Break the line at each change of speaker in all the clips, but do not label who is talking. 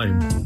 Crime,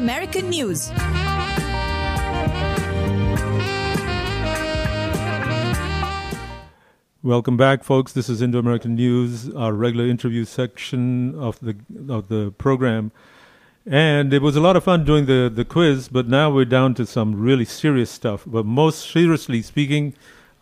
News.
Welcome back, folks. This is Indo American News, our regular interview section of the of the program. And it was a lot of fun doing the, the quiz, but now we're down to some really serious stuff. But most seriously speaking,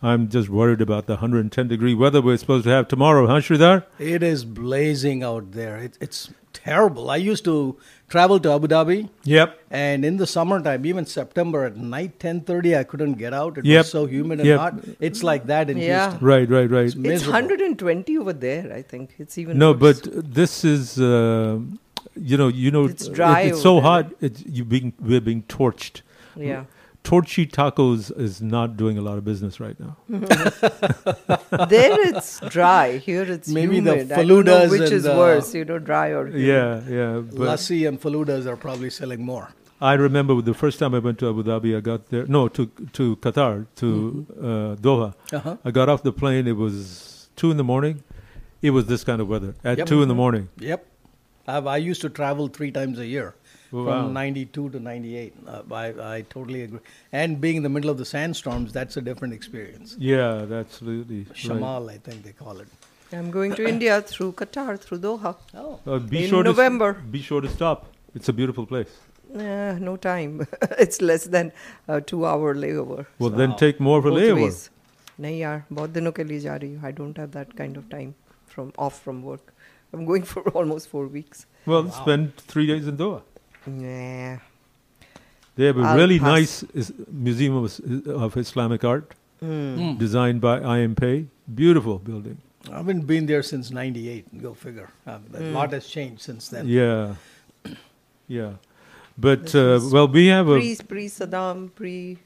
I'm just worried about the 110 degree weather we're supposed to have tomorrow, huh, Sridhar?
It is blazing out there. It, it's terrible. I used to travel to Abu Dhabi,
Yep.
and in the summertime, even September at night, 10:30, I couldn't get out. It
Yep.
was so humid and
Yep.
hot. It's like that in
Yeah.
Houston.
Right, right, right.
It's
miserable.
120 over there, I think. It's even
No,
worse.
but this is, uh, you know, you know,
It's dry
it's so
there.
hot. It's you being we're being torched.
yeah.
Torchy Tacos is not doing a lot of business right now.
there it's dry. Here it's
Maybe the
humid. I
faludas
which
and
is
the-
worse, you know, dry or humid.
Yeah, yeah. But
Lassi and faludas are probably selling more.
I remember the first time I went to Abu Dhabi, I got there. No, to to Qatar, to uh, Doha.
Uh-huh.
I got off the plane. It was two in the morning. It was this kind of weather at
Yep.
two in the morning.
Yep. I've, I used to travel three times a year
Wow.
from 92 to 98. Uh, I, I totally agree. And being in the middle of the sandstorms, that's a different experience.
Yeah, that's absolutely. right.
Shamal, I think they call it.
I'm going to India through Qatar, through Doha.
Oh.
Uh, be
In
sure
November.
To, s- be sure to stop. It's a beautiful place.
Uh, no time. it's less than a two hour layover.
Well, then take more of a
Both
layover.
ways. नहीं यार बहुत दिनों के लिए जा रही हूँ. I don't have that kind of time from off from work. I'm going for almost four weeks.
Well, spend three days in Doha.
yeah.
They have a
I'll
really
pass.
nice is, museum of, of Islamic art
Mm.
designed by I. M. Pei. Beautiful building.
I haven't been there since 98. Go figure. Uh, a lot has changed since then.
Yeah, yeah. But uh, well, we have a
Pre pre Saddam, pre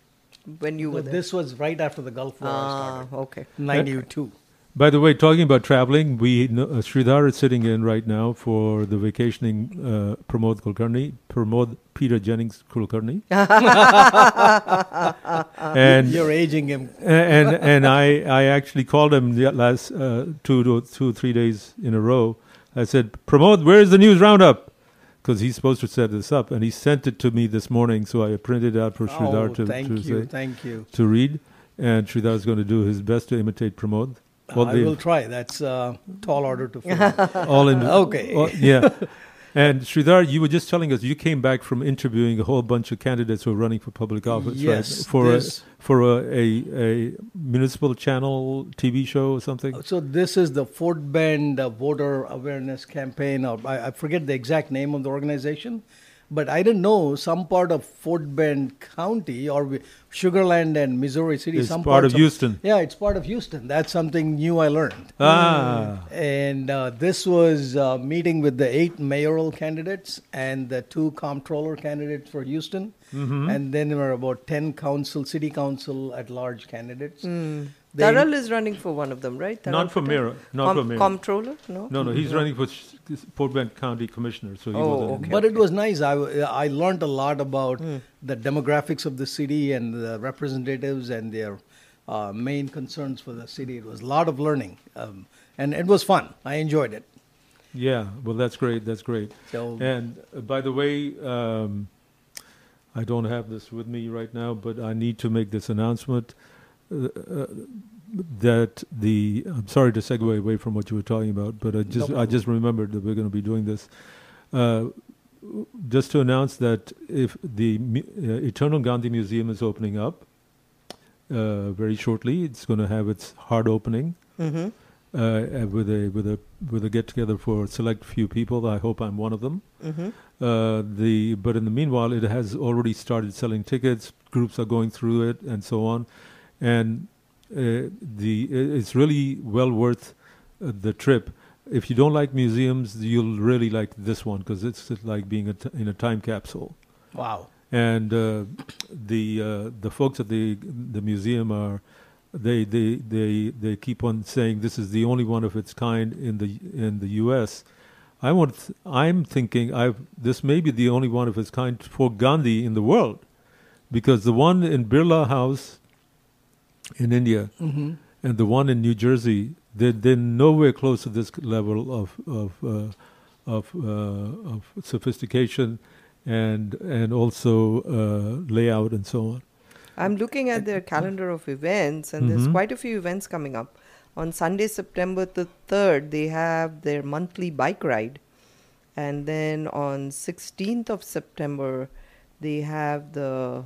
when you were there.
this was right after the Gulf War
ah,
started.
okay.
92.
By the way, talking about traveling, we know, uh, Sridhar is sitting in right now for the vacationing uh, Pramod Kulkarni, Pramod Peter Jennings Kulkarni, and
You're aging him.
and and I I actually called him the last uh, two to two three days in a row. I said, Pramod, where's the news roundup? Because he's supposed to set this up, and he sent it to me this morning, so I printed it out for Sridhar
Oh,
to
thank
to,
you.
say,
Thank you.
to read, and Sridhar is going to do his best to imitate Pramod. Well,
I
they-
will try. That's a tall order to fill.
all in
Okay.
all- yeah and Sridhar you were just telling us you came back from interviewing a whole bunch of candidates who are running for public office
yes.
right for a, for a, a, a municipal channel TV show or something
so this is the Fort Bend uh, voter awareness campaign. Or I, I forget the exact name of the organization, but I didn't know some part of Fort Bend County or Sugarland and Missouri City.
It's
some
part of
parts
Houston.
Yeah, it's part of Houston. That's something new I learned.
ah
And uh, this was uh, meeting with the eight mayoral candidates and the two comptroller candidates for Houston.
Mm-hmm.
And then there were about 10 council, city council at large candidates.
Hmm.
They-
Taral is running for one of them, right?
Not for
Patel?
mayor, not
Com-
for mayor.
Comptroller? No.
no no he's running for sh- Fort Bend County Commissioner so he
Oh,
wasn't
okay.
But it was nice. I, I learned a lot about
Hmm.
the demographics of the city and the representatives and their uh, main concerns for the city. It was a lot of learning. Um, and it was fun. I enjoyed it.
yeah well that's great that's great
So,
And uh, by the way, um, I don't have this with me right now, but I need to make this announcement uh, uh, that the. I'm sorry to segue away from what you were talking about, but I just I just remembered that we're going to be doing this. Uh, just to announce that if the uh, Eternal Gandhi Museum is opening up uh, very shortly, it's going to have its hard opening
Mm-hmm.
uh, with a with a with a get together for a select few people. I hope I'm one of them.
Mm-hmm.
Uh, the but in the meanwhile, it has already started selling tickets. Groups are going through it, and so on. And the it's really well worth uh, the trip. if you don't like museums, you'll really like this one because it's like being a t- in a time capsule.
Wow.
And uh, the uh, the folks at the the museum are they they they they keep on saying this is the only one of its kind in the in the U.S. I want th- I'm thinking I've this may be the only one of its kind for Gandhi in the world, because the one in Birla House in India
Mm-hmm.
and the one in New Jersey they're, they're nowhere close to this level of of uh, of, uh, of sophistication and and also uh, layout and so on.
I'm looking at their calendar of events, and there's
Mhm.
quite a few events coming up. On Sunday, September the 3rd, they have their monthly bike ride. And then on 16th of September, they have the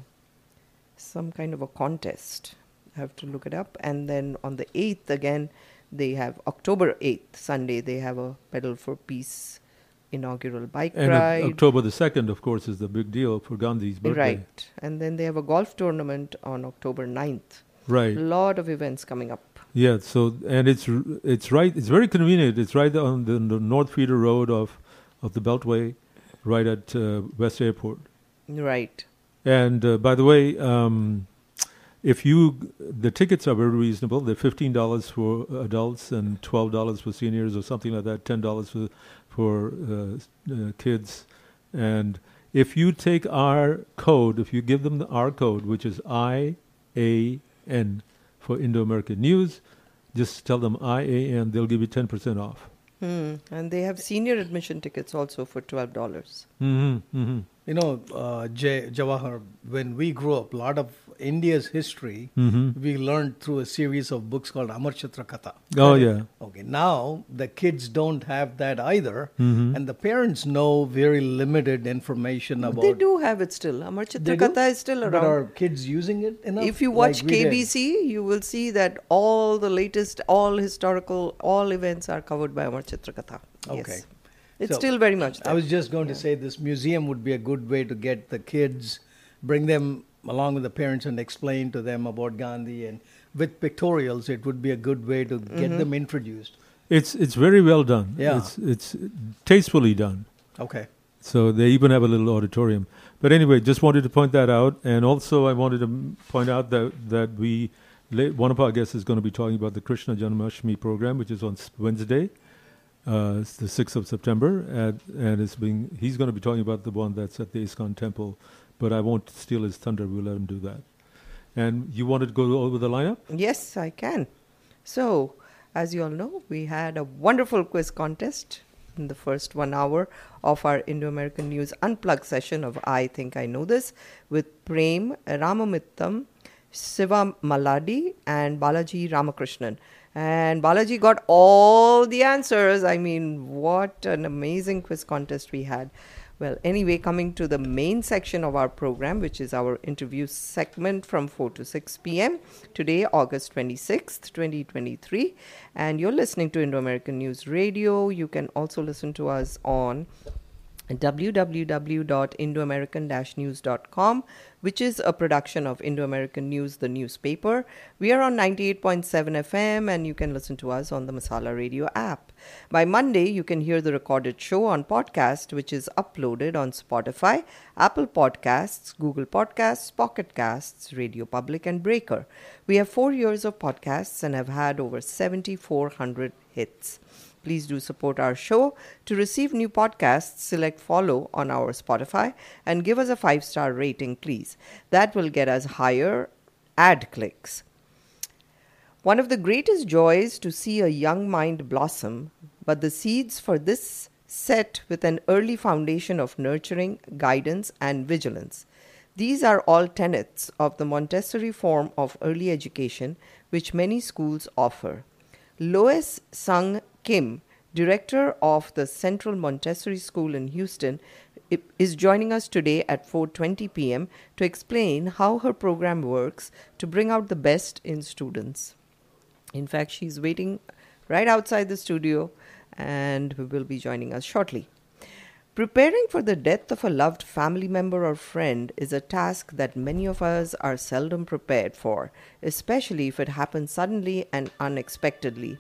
some kind of a contest. Have to look it up. And then on the 8th, again, they have October 8th, Sunday, they have a Pedal for Peace inaugural bike
And uh,
ride.
October the second, of course, is the big deal for Gandhi's birthday.
Right. And then they have a golf tournament on October 9th.
Right.
A lot of events coming up.
Yeah. So and it's it's right. It's very convenient. It's right on the, the North Feeder Road of of the Beltway, right at uh, West Airport.
Right.
And uh, by the way, um, if you the tickets are very reasonable. They're fifteen dollars for adults and twelve dollars for seniors, or something like that. Ten dollars for for uh, uh, kids. And if you take our code, if you give them the, our code, which is I A N for Indo American News, just tell them I A N. They'll give you ten percent off.
Hmm. And they have senior admission tickets also for $12.
Mm-hmm, mm-hmm.
You know, uh, Jay, Jawahar, when we grew up, a lot of India's history
Mm-hmm.
we learned through a series of books called Amar Chitra Katha.
Oh yeah.
Okay, now the kids don't have that either,
Mhm.
and the parents know very limited information about.
They do have it still. Amar Chitra? Katha is still around.
But
around.
are kids using it enough?
if you
like
watch
we did?
KBC, you will see that all the latest, all historical, all events are covered by Amar Chitra Katha.
Okay.
Yes. It's
So,
still very much there.
I was just going to say this museum would be a good way to get the kids, bring them along with the parents and explain to them about Gandhi. And with pictorials, it would be a good way to get
Mhm.
them introduced.
It's it's very well done.
Yeah.
It's it's tastefully done.
Okay.
So they even have a little auditorium. But anyway, just wanted to point that out, and also I wanted to point out that that we one of our guests is going to be talking about the Krishna Janmashtami program, which is on Wednesday, uh, it's the sixth of September, at, and it's being he's going to be talking about the one that's at the ISKCON temple. But I won't steal his thunder. We'll let him do that. And you wanted to go over the lineup?
Yes, I can. So, as you all know, we had a wonderful quiz contest in the first one hour of our Indo American News Unplugged session of I Think I Know This with Prem Ramamittam, Siva Maladi, and Balaji Ramakrishnan. And Balaji got all the answers. I mean, what an amazing quiz contest we had. Well, anyway, coming to the main section of our program, which is our interview segment from 4 to 6 p.m. Today, August 26th, 2023. And you're listening to Indo American News Radio. You can also listen to us on www.indoamerican-news.com which is a production of Indo-American News the newspaper. We are on 98.7 FM and you can listen to us on the Masala Radio app. By Monday you can hear the recorded show on podcast which is uploaded on Spotify Apple Podcasts Google Podcasts Pocket Casts Radio Public and Breaker. We have 4 years of podcasts and have had over 7400 hits Please do support our show. To receive new podcasts, select follow on our Spotify and give us a five star rating, please. That will get us higher ad clicks. One of the greatest joys to see a young mind blossom, but the seeds for this set with an early foundation of nurturing, guidance, and vigilance. These are all tenets of the Montessori form of early education, which many schools offer. Lois Sung Kim, director of the Central Montessori School in Houston, is joining us today at 4:20 p.m. to explain how her program works to bring out the best in students. In fact, she's waiting right outside the studio and will be joining us shortly. Preparing for the death of a loved family member or friend is a task that many of us are seldom prepared for, especially if it happens suddenly and unexpectedly.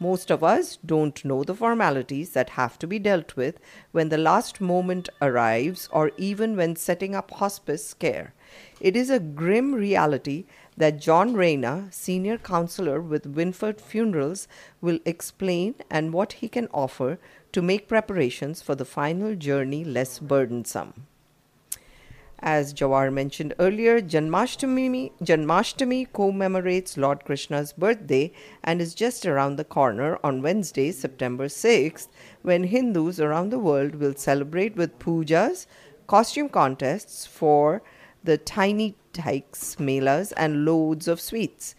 Most of us don't know the formalities that have to be dealt with when the last moment arrives or even when setting up hospice care. It is a grim reality that John Reyna, senior counselor with Winford Funerals, will explain and what he can offer to make preparations for the final journey less burdensome. As Jawar mentioned earlier, Janmashtami, Janmashtami commemorates Lord Krishna's birthday and is just around the corner on Wednesday, September 6th, when Hindus around the world will celebrate with pujas, costume contests for the tiny tykes, melas, and loads of sweets.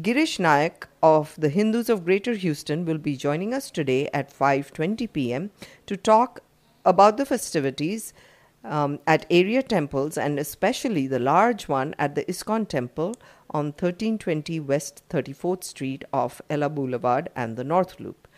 Girish Naik of the Hindus of Greater Houston will be joining us today at 5:20 p.m. to talk about the festivities um, at area temples and especially the large one at the ISKCON temple on 1320 West 34th Street off Ella Boulevard and the North Loop.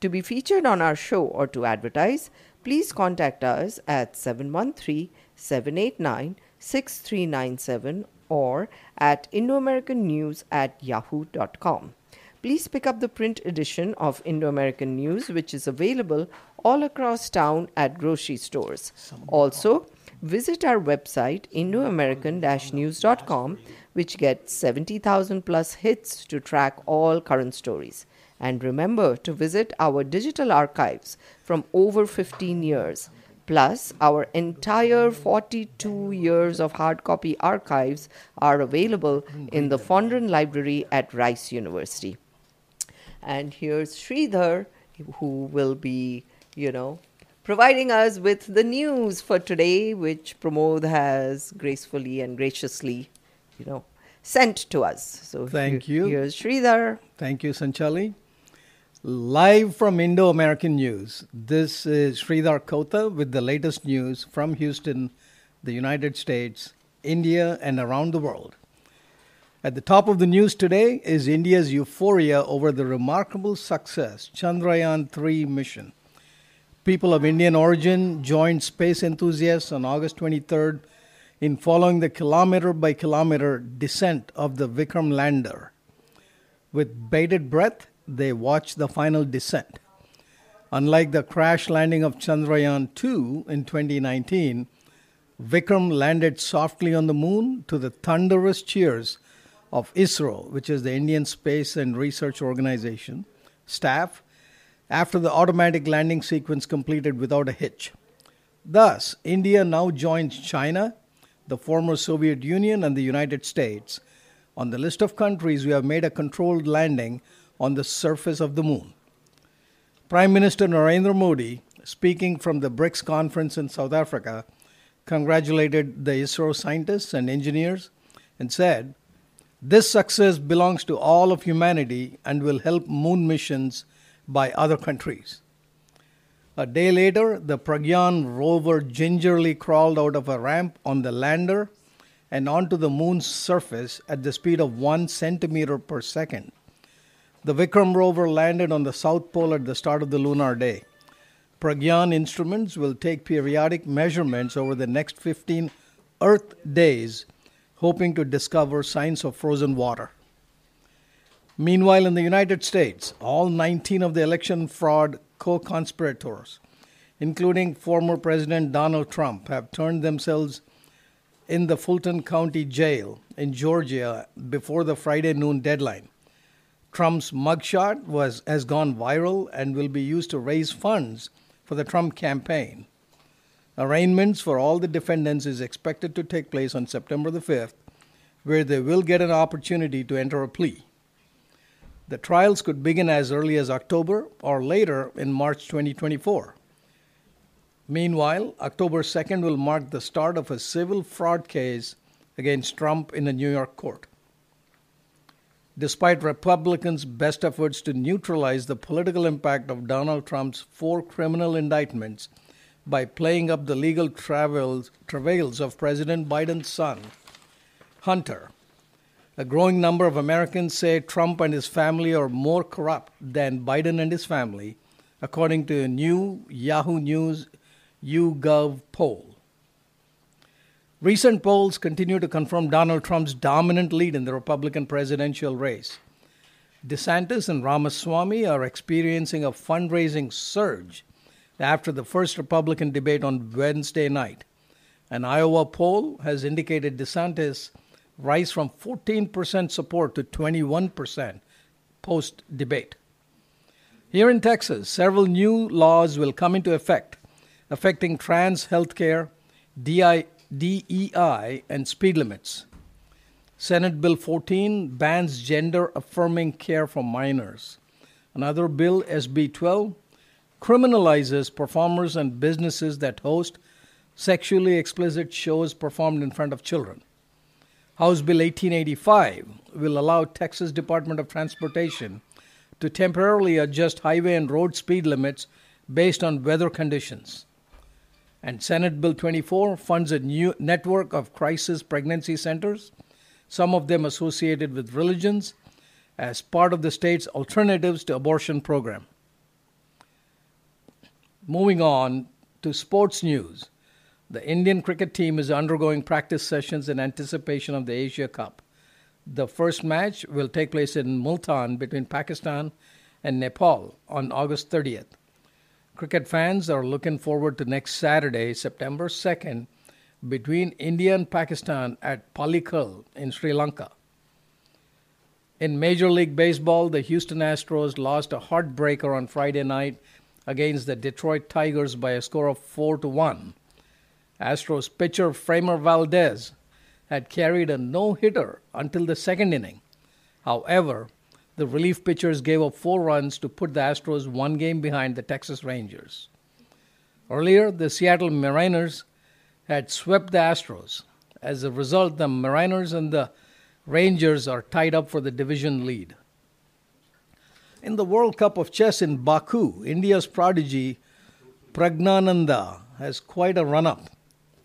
To be featured on our show or to advertise, please contact us at 713 789 6397 or at IndoAmericanNews at yahoo.com. Please pick up the print edition of Indo American News, which is available all across town at grocery stores. Also, visit our website, IndoAmerican news.com, which gets 70,000 plus hits to track all current stories. And remember to visit our digital archives from over 15 years. Plus, our entire 42 years of hard copy archives are available in the Fondren Library at Rice University. And here's Sridhar, who will be, you know, providing us with the news for today, which Pramod has gracefully and graciously, you know, sent to us. So
Thank
here-
you.
Here's Sridhar.
Thank you, Sanchali. Live from Indo American News, this is Sridhar Kota with the latest news from Houston, the United States, India, and around the world. At the top of the news today is India's euphoria over the remarkable success Chandrayaan 3 mission. People of Indian origin joined space enthusiasts on August 23rd in following the kilometer by kilometer descent of the Vikram lander. With bated breath, they watched the final descent. Unlike the crash landing of Chandrayaan 2 in 2019, Vikram landed softly on the moon to the thunderous cheers of ISRO, which is the Indian Space and Research Organization, staff, after the automatic landing sequence completed without a hitch. Thus, India now joins China, the former Soviet Union, and the United States on the list of countries who have made a controlled landing on the surface of the moon. Prime Minister Narendra Modi, speaking from the BRICS conference in South Africa, congratulated the ISRO scientists and engineers and said, This success belongs to all of humanity and will help moon missions by other countries. A day later, the Pragyan rover gingerly crawled out of a ramp on the lander and onto the moon's surface at the speed of one centimeter per second. The Vikram rover landed on the South Pole at the start of the lunar day. Pragyan instruments will take periodic measurements over the next 15 Earth days, hoping to discover signs of frozen water. Meanwhile, in the United States, all 19 of the election fraud co conspirators, including former President Donald Trump, have turned themselves in the Fulton County Jail in Georgia before the Friday noon deadline. Trump's mugshot was, has gone viral and will be used to raise funds for the Trump campaign. Arraignments for all the defendants is expected to take place on September the 5th, where they will get an opportunity to enter a plea. The trials could begin as early as October or later in March 2024. Meanwhile, October 2nd will mark the start of a civil fraud case against Trump in a New York court. Despite Republicans' best efforts to neutralize the political impact of Donald Trump's four criminal indictments by playing up the legal travails, travails of President Biden's son, Hunter, a growing number of Americans say Trump and his family are more corrupt than Biden and his family, according to a new Yahoo News YouGov poll. Recent polls continue to confirm Donald Trump's dominant lead in the Republican presidential race. DeSantis and Ramaswamy are experiencing a fundraising surge after the first Republican debate on Wednesday night. An Iowa poll has indicated DeSantis rise from 14% support to 21% post debate. Here in Texas, several new laws will come into effect affecting trans health care, DEI, and speed limits. Senate Bill 14 bans gender affirming care for minors. Another bill, SB 12, criminalizes performers and businesses that host sexually explicit shows performed in front of children. House Bill 1885 will allow Texas Department of Transportation to temporarily adjust highway and road speed limits based on weather conditions. And Senate Bill 24 funds a new network of crisis pregnancy centers some of them associated with religions, as part of the state's alternatives to abortion program. Moving on to sports news. The Indian cricket team is undergoing practice sessions in anticipation of the Asia Cup. The first match will take place in Multan between Pakistan and Nepal on August 30th. Cricket fans are looking forward to next Saturday, September 2nd, between India and Pakistan at Pallekele in Sri Lanka. In Major League Baseball, the Houston Astros lost a heartbreaker on Friday night against the Detroit Tigers by a score of 4 to 1. Astros pitcher Framber Valdez had carried a no hitter until the second inning. However, the relief pitchers gave up four runs to put the Astros one game behind the Texas Rangers. Earlier, the Seattle Mariners had swept the Astros. As a result, the Mariners and the Rangers are tied up for the division lead. In the World Cup of Chess in Baku, India's prodigy Praggnanandhaa has quite a run up.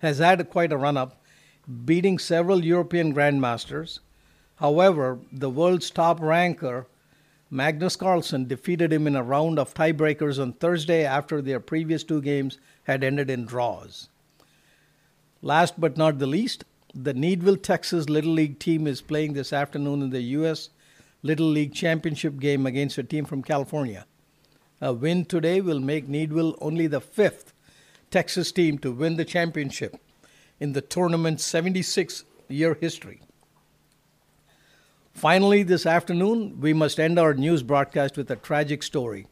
Has had quite a run up, beating several European grandmasters. However, the world's top ranker Magnus Carlsen defeated him in a round of tiebreakers on Thursday after their previous two games had ended in draws. Last but not the least, the Needville, Texas Little League team is playing this afternoon in the U.S. Little League Championship game against a team from California. A win today will make Needville only the fifth Texas team to win the championship in the tournament's 76 year history. Finally, this afternoon, we must end our news broadcast with a tragic story.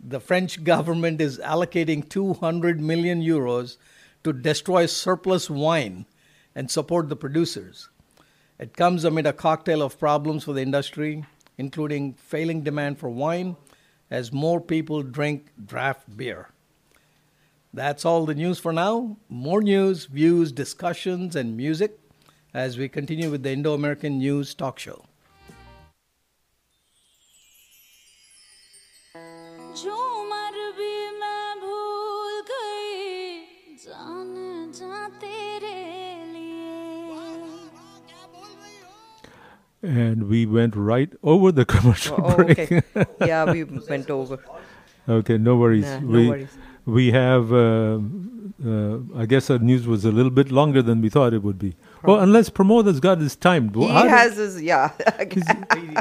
The French government is allocating 200 million euros to destroy surplus wine and support the producers. It comes amid a cocktail of problems for the industry, including failing demand for wine as more people drink draft beer. That's all the news for now. More news, views, discussions, and music as we continue with the Indo American News Talk Show.
And we went right over the commercial
Oh,
break.
okay. yeah, we went over.
Okay, no worries.
Nah, no
we
worries.
we have. Uh, uh, I guess our news was a little bit longer than we thought it would be. Well, unless Pramod has got his time.
He
How did-
has his, yeah.
he,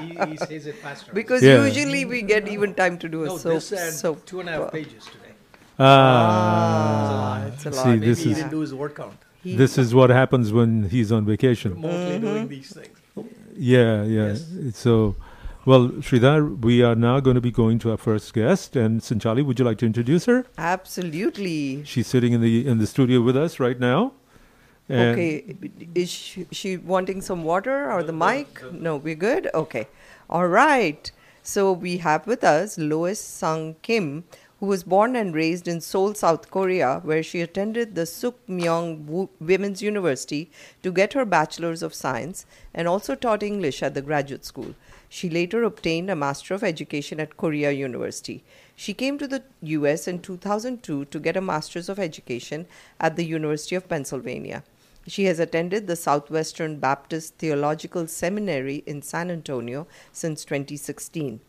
he, he says it faster.
because
Yeah.
usually we get even time to do a
no,
soap.
this had
soap.
two and a half pages today.
Ah,
It's a
see,
lot.
Maybe
this
he
is
didn't do his word count.
He-
this is what happens when he's on vacation.
Remotely
Mm-hmm.
doing these things.
Yeah, yeah. So, well, Sridhar, we are now going to be going to our first guest, and Sanchali, would you like to introduce her?
Absolutely.
She's sitting in the in the studio with us right now. And
Okay, is she, she wanting some water or the mic? No, we're good? Okay. All right. So we have with us Lois Sung Kim, who was born and raised in Seoul, South Korea, where she attended the Suk Myung Women's University to get her Bachelor's of Science and also taught English at the graduate school. She later obtained a Master of Education at Korea University. She came to the US in 2002 to get a Master's of Education at the University of Pennsylvania. She has attended the Southwestern Baptist Theological Seminary in San Antonio since 2016.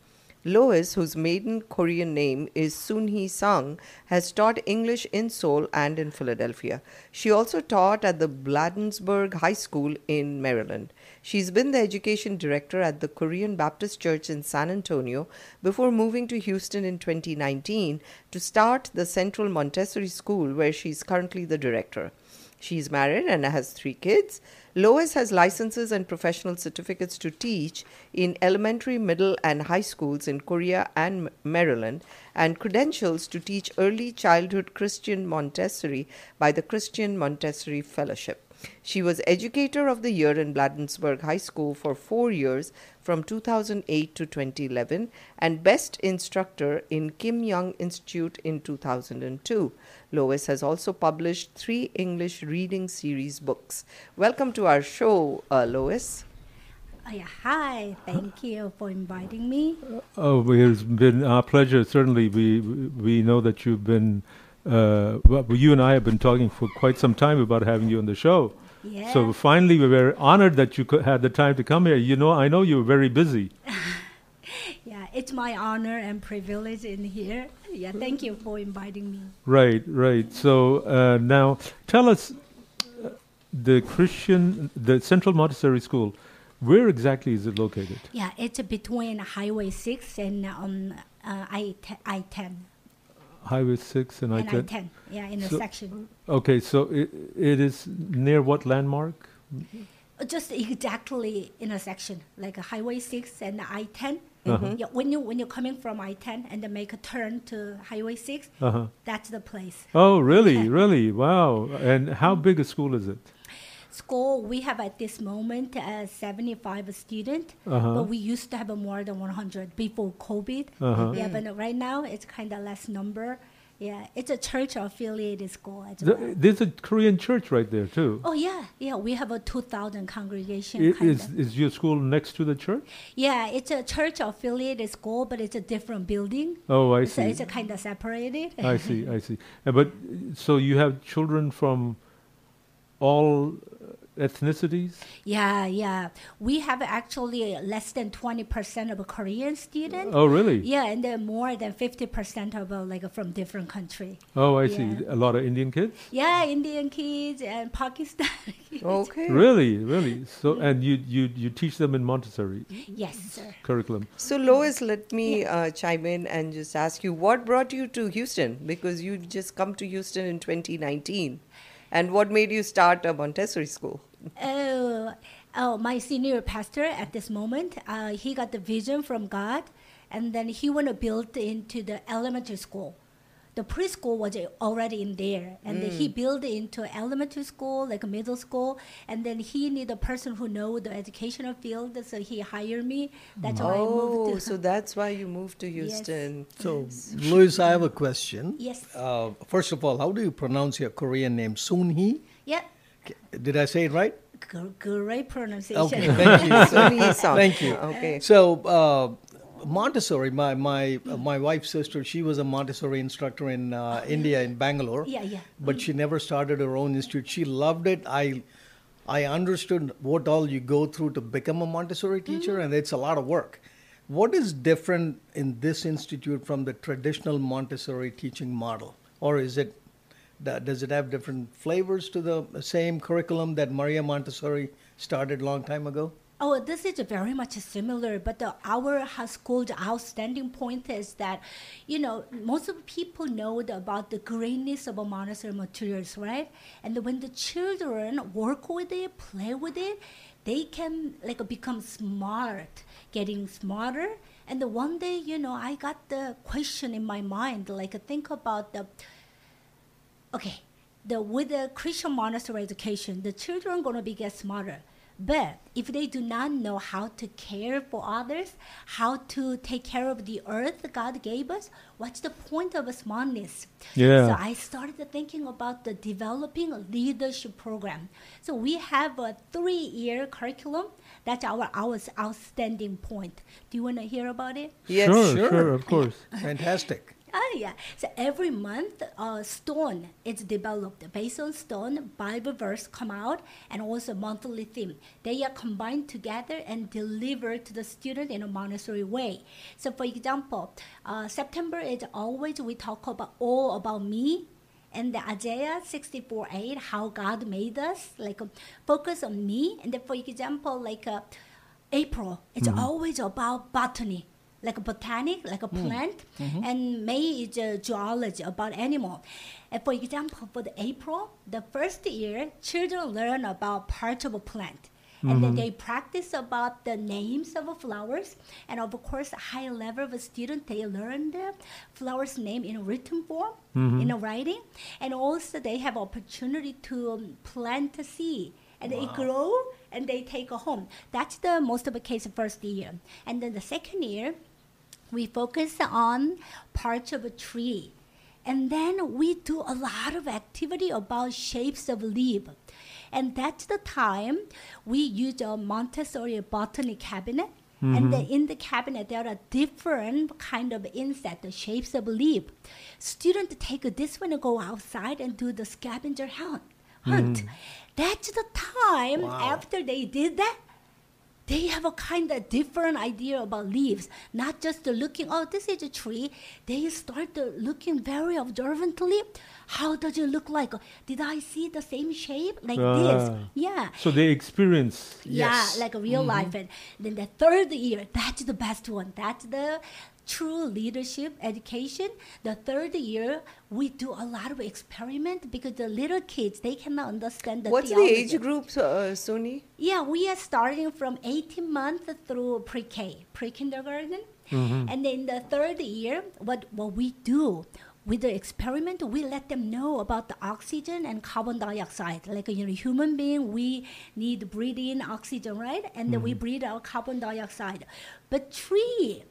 Lois, whose maiden Korean name is Soon Hee Sang, has taught English in Seoul and in Philadelphia. She also taught at the Bladensburg High School in Maryland. She's been the education director at the Korean Baptist Church in San Antonio before moving to Houston in 2019 to start the Central Montessori School, where she's currently the director. She's married and has three kids. Lois has licenses and professional certificates to teach in elementary, middle, and high schools in Korea and Maryland, and credentials to teach early childhood Christian Montessori by the Christian Montessori Fellowship. She was Educator of the Year in Bladensburg High School for four years from 2008 to 2011 and Best Instructor in Kim Young Institute in 2002. Lois has also published three English reading series books. Welcome to our show, uh, Lois.
Oh, yeah. Hi, thank you for inviting me.
Oh, it's been our pleasure. Certainly, we we know that you've been. Uh, well, you and I have been talking for quite some time about having you on the show.
Yeah.
So finally, we were honored that you had the time to come here. You know, I know you were very busy.
yeah, it's my honor and privilege in here. Yeah, thank you for inviting me.
Right, right. So uh, now, tell us, uh, the Christian, the Central Montessori School, where exactly is it located?
Yeah, it's between Highway 6 and um, uh, I I 10
Highway six and I
and I
ten.
10. Yeah, intersection.
Okay, so it, it is near what landmark?
Uh, Just exactly intersection, like Highway 6 and I 10.
Uh-huh.
Yeah, when you when you're coming from I 10 and then make a turn to Highway 6,
Uh-huh.
that's the place.
Oh, really, really? Wow. And how big a school is it?
School, we have at this moment uh, 75 students,
Uh-huh.
but we used to have more than 100 before COVID.
Uh-huh.
Yeah, but right now it's kind of less number. Yeah, it's a church affiliated school as
The-
well.
there's a Korean church right there too.
Oh yeah, yeah, we have a 2,000 congregation.
I-
kind
Is
of.
is your school next to the church?
Yeah, it's a church affiliated school, but it's a different building.
Oh, I
So
see.
it's a kind of separated.
I see. I see. Uh, But so you have children from all ethnicities?
yeah, yeah. We have actually less than 20% of Korean students.
Oh, really?
Yeah, and then more than 50% of uh, like from different country.
Oh, I see. A lot of Indian kids.
Yeah, Indian kids and Pakistani kids.
Okay.
Really, really. So, and you you you teach them in Montessori
Yes, sir.
curriculum.
So, Lois, let me uh, chime in and just ask you what brought you to Houston? Because you just come to Houston in 2019. And what made you start a Montessori school?
Oh, oh, my senior pastor at this moment, uh, he got the vision from God, and then he want to build into the elementary school. The preschool was already in there, and then he built into elementary school, like a middle school, and then he need a person who know the educational field, so he hired me. That's why I
Oh,
moved to.
so that's why you moved to houston
Yes.
Houston.
So, Louis, I have a question.
yes.
Uh, first of all, how do you pronounce your Korean name? Soon Hee?
yeah.
Did I say it right?
G- great pronunciation.
Okay, thank you.
So
Thank you.
Okay.
So uh, Montessori, my my uh, my wife's sister, she was a Montessori instructor in uh, India in Bangalore.
Yeah, yeah.
But she never started her own institute. She loved it. I I understood what all you go through to become a Montessori teacher, and it's a lot of work. What is different in this institute from the traditional Montessori teaching model, or is it? Does it have different flavors to the same curriculum that Maria Montessori started long time ago?
Oh, this is very much similar, but the, our high school's outstanding point is that, you know, most of people know about the greenness of a Montessori materials, right? And when the children work with it, play with it, they can like become smart, getting smarter. And the one day, you know, I got the question in my mind, like think about the okay, the with the Christian Montessori education, the children gonna be get smarter. But if they do not know how to care for others, how to take care of the earth God gave us, what's the point of a smartness?
Yeah.
So I started thinking about the developing a leadership program. So we have a three-year curriculum. That's our our outstanding point. Do you want to hear about it?
Yes.
sure,
sure.
sure, of course.
Fantastic.
Ah, yeah. So every month, uh, stone is developed based on stone. Bible verse come out, and also monthly theme. They are combined together and delivered to the student in a Montessori way. So, for example, uh, September is always we talk about all about me. And the Isaiah 64 8, how God made us, like uh, focus on me. And then, for example, like uh, April, it's always about botany, like a botanic, like a mm. plant, mm-hmm. and May is uh, zoology about animal. And for example, for the April, the first year, children learn about part of a plant. And then mm-hmm. they practice about the names of flowers. And of course, high level of a student, they learn the flowers name in written form, mm-hmm. in a writing. And also they have opportunity to plant a seed. And they grow and they take a home. That's the most of the case first year. And then the second year, we focus on parts of a tree. And then we do a lot of activity about shapes of leaf. And that's the time we use a Montessori botany cabinet. And then in the cabinet, there are different kind of inset, the shapes of leaf. Students take this one and go outside and do the scavenger hunt. hunt. That's the time after they did that, they have a kind of different idea about leaves, not just the looking, oh, this is a tree. They start the looking very observantly. How does it look like? Did I see the same shape like this?
Ah.
Yeah.
So they experience.
Yes.
Yeah, like a real life. And then the third year, that's the best one. That's the true leadership education. The third year, we do a lot of experiment because the little kids, they cannot understand the
What's the age group, uh, Sony?
Yeah, we are starting from 18 months through pre-K, pre-kindergarten. And then the third year, what, what we do with the experiment, we let them know about the oxygen and carbon dioxide. Like, you know, human being, we need breathe in oxygen, right? And then we breathe out carbon dioxide. But tree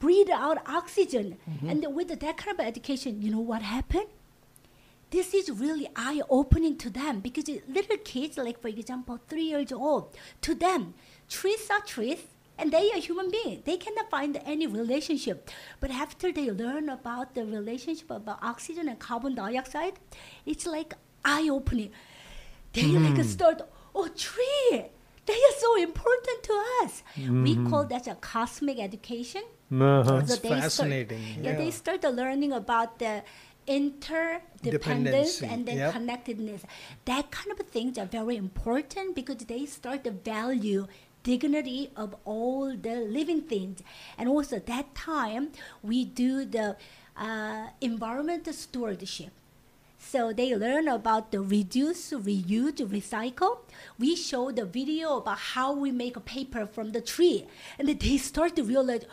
breathe out oxygen. Mm-hmm. And with that kind of education, you know what happened? this is really eye opening to them because it- little kids, like for example, three years old, to them, trees are trees and they are human beings. They cannot find any relationship. But after they learn about the relationship about oxygen and carbon dioxide, it's like eye opening. They like mm-hmm. start, oh, tree. They are so important to us. We mm-hmm. call that a cosmic education.
Uh-huh.
That's
they start-
fascinating,
yeah, they start learning about the interdependence and then
yep.
connectedness. That kind of things are very important because they start to value dignity of all the living things. And also at that time we do the uh, environmental stewardship. So they learn about the reduce, reuse, recycle. We show the video about how we make a paper from the tree, and they start to realize,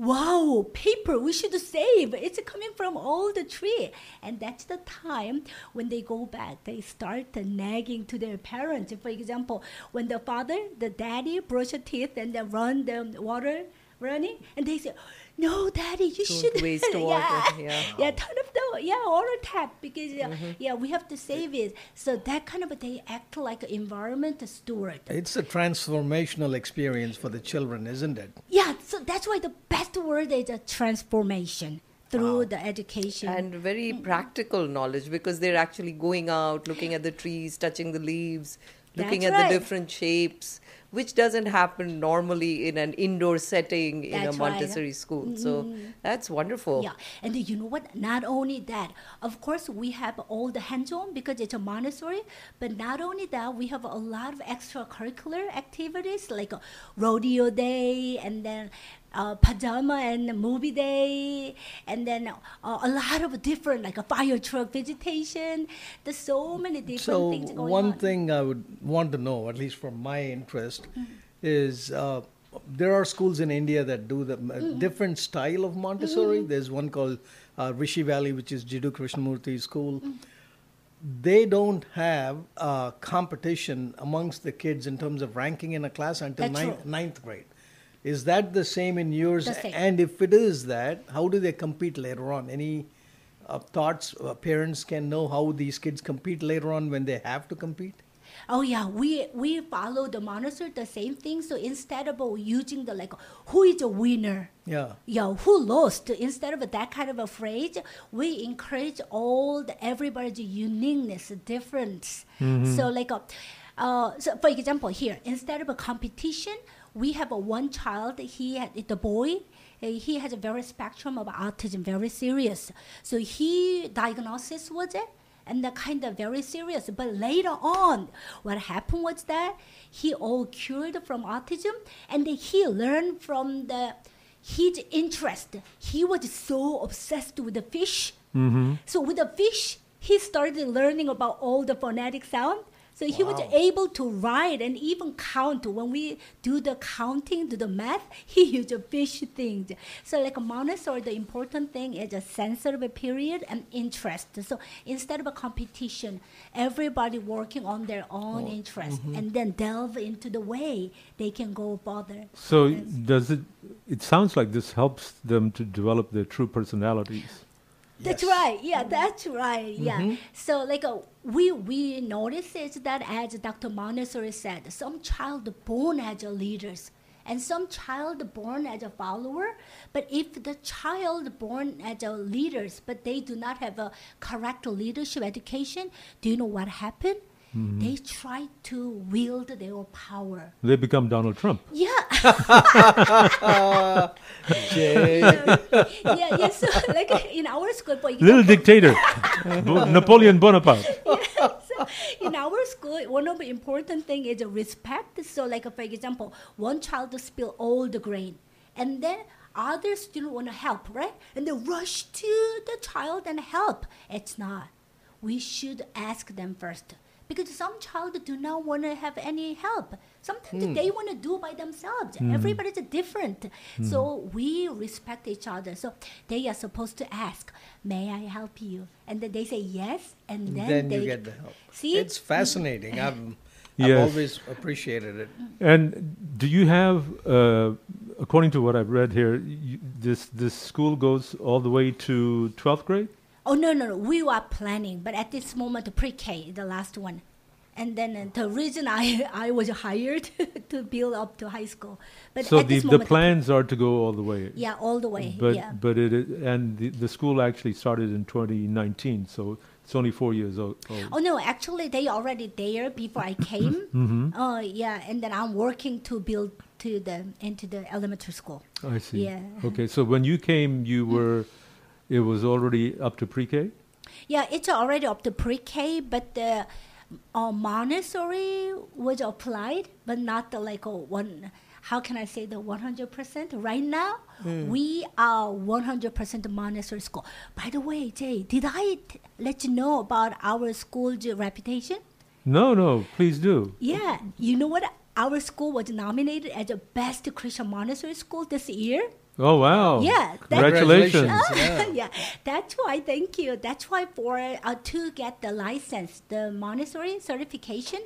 wow, paper we should save. It's coming from all the tree, and that's the time when they go back. They start nagging to their parents. For example, when the father, the daddy, brush their teeth and then run the water running, and they say. No, daddy, you
Don't
should
waste
yeah,
water, yeah.
yeah, turn off the yeah water tap because uh, yeah we have to save it. So that kind of they act like an environment steward.
It's a transformational experience for the children, isn't it?
Yeah, so that's why the best word is a transformation through the education.
And very practical knowledge because they're actually going out, looking at the trees, touching the leaves, looking
That's
at
right.
the different shapes, which doesn't happen normally in an indoor setting in a
That's right.
Montessori school. So mm-hmm. that's wonderful.
Yeah, and you know what? Not only that, of course, we have all the hands-on because it's a Montessori. But not only that, we have a lot of extracurricular activities like a rodeo day, and then uh, pajama and movie day, and then uh, a lot of different like a fire truck vegetation. There's so many different
So
things going on.
one
on.
thing I would want to know, at least from my interest,
Mm-hmm.
is uh, there are schools in India that do the uh,
Mm-hmm.
different style of Montessori. There's one called uh, Rishi Valley, which is Jiddu Krishnamurti School.
Mm-hmm.
They don't have uh, competition amongst the kids in terms of ranking in a class until ninth, ninth grade. Is that the same in yours?
Same.
And if it is that, how do they compete later on? Any uh, thoughts uh, parents can know how these kids compete later on when they have to compete?
Oh yeah, we we follow the monitor the same thing. So instead of using the like who is a winner,
Yeah.
yeah, who lost, instead of that kind of a phrase, we encourage all the everybody's uniqueness, difference. So like a, uh, so for example here, instead of a competition, we have a one child. He had the boy. uh, He has a very spectrum of autism, very serious. So he diagnosis was it, and the kind of very serious. But later on, what happened was that he all cured from autism, and he learned from the his interest. He was so obsessed with the fish. So with the fish, he started learning about all the phonetic sound. So he was able to write and even count. When we do the counting, do the math, he used a fish things. So like a Montessori, the important thing is a sensory period and interest. So instead of a competition, everybody working on their own oh, interest mm-hmm. and then delve into the way they can go further.
So does it? It sounds like this helps them to develop their true personalities.
That's
Yes.
right. Yeah, that's right. Yeah. So like uh, we we notice is that as Dr. Montessori said, some child born as a leaders and some child born as a follower. But if the child born as a leaders, but they do not have a correct leadership education, do you know what happened? Mm-hmm. They try to wield their power.
They become Donald Trump.
Yeah.
Jay.
yeah, yeah. So like in our school, for
Little dictator, Bo- Napoleon Bonaparte.
so in our school, one of the important thing is respect. So, like for example, one child spill all the grain, and then other student want to help, right? And they rush to the child and help. It's not. We should ask them first. Because some child do not want to have any help. Sometimes hmm. they want to do by themselves. Hmm. Everybody's different. Hmm. So we respect each other. So they are supposed to ask, "May I help you?" And then they say yes, and then,
then
they
you get the help.
See?
It's fascinating. I've, I've
Yes.
always appreciated it.
And do you have, uh, according to what I've read here, you, this this school goes all the way to twelfth grade?
Oh no no no! We were planning, but at this moment, pre-K, the last one, and then uh, the reason I I was hired to build up to high school. But
so the
this
the plans are to go all the way.
yeah, all the way,
But
yeah.
but it and the, the school actually started in 2019, so it's only four years old. old.
Oh no, actually they already there before I came.
Mm-hmm.
Oh yeah, and then I'm working to build to the into the elementary school.
I see.
Yeah.
Okay, so when you came, you were, it was already up to pre-K.
Yeah, it's already up to pre-K, but the uh, Montessori was applied, but not the like a one. How can I say the one hundred percent? Right now, we are one hundred percent Montessori school. By the way, Jay, did I t- let you know about our school's reputation?
No, no, please do.
Yeah, you know what? Our school was nominated as the best Christian Montessori school this year.
Oh wow!
Yeah, that-
congratulations.
Congratulations.
yeah, that's why. Thank you. That's why for uh, to get the license, the Montessori certification,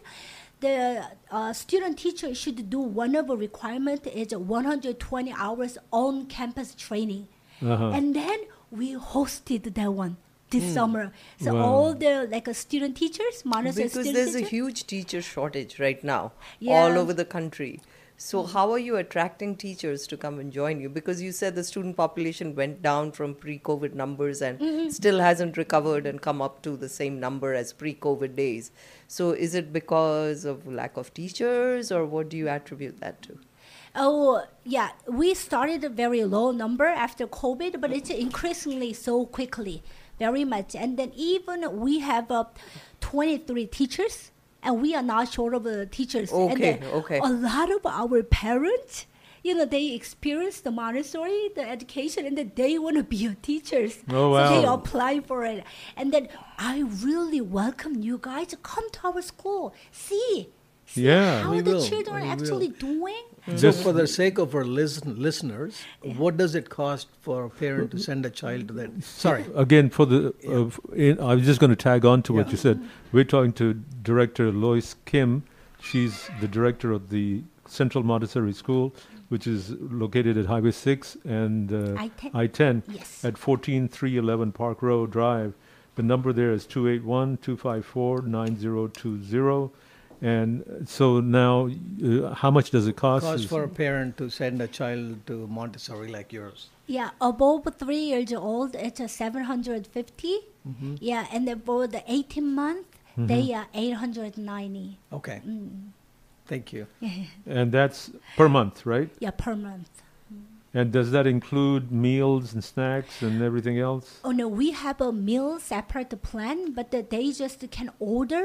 the uh, student teacher should do one of the requirement is 120 hours on campus training,
Uh-huh.
and then we hosted that one this summer. So
Wow.
all the like uh, student teachers, Montessori
Because
student
there's a huge teacher shortage right now,
Yeah.
all over the country. So how are you attracting teachers to come and join you? Because you said the student population went down from pre-COVID numbers and
Mm-hmm.
still hasn't recovered and come up to the same number as pre-COVID days. So is it because of lack of teachers, or what do you attribute that to?
Oh, yeah. We started a very low number after COVID, but it's increasingly so quickly, very much. And then even we have uh, 23 teachers, and we are not short of uh, teachers. and
Okay, okay.
A lot of our parents, you know, they experience the Montessori, the education, and then they want to be a teachers.
Oh, wow.
So they apply for it. And then I really welcome you guys to come to our school. See. See
Yeah.
how the
will,
children
we
are
will.
actually doing.
So,
Just-
for the sake of our listen, listeners, what does it cost for a parent to send a child to that? Sorry.
Again, for the, uh, in, I was just going to tag on to what
Yeah.
you said. We're talking to Director Lois Kim. She's the director of the Central Montessori School, which is located at Highway 6 and uh,
I-10.
Mm.
I-10
Yes.
at 14311 Park Row Drive. The number there is 281 254 9020. And so now, uh, how much does it cost?
Cost for a parent to send a child to Montessori like yours.
Yeah, above three years old, it's a 750.
Mm-hmm.
Yeah, and then for the 18 month, they are 890.
Okay. Thank you.
and that's per month, right?
Yeah, per month.
And does that include meals and snacks and everything else?
Oh no, we have a meal separate plan, but they just can order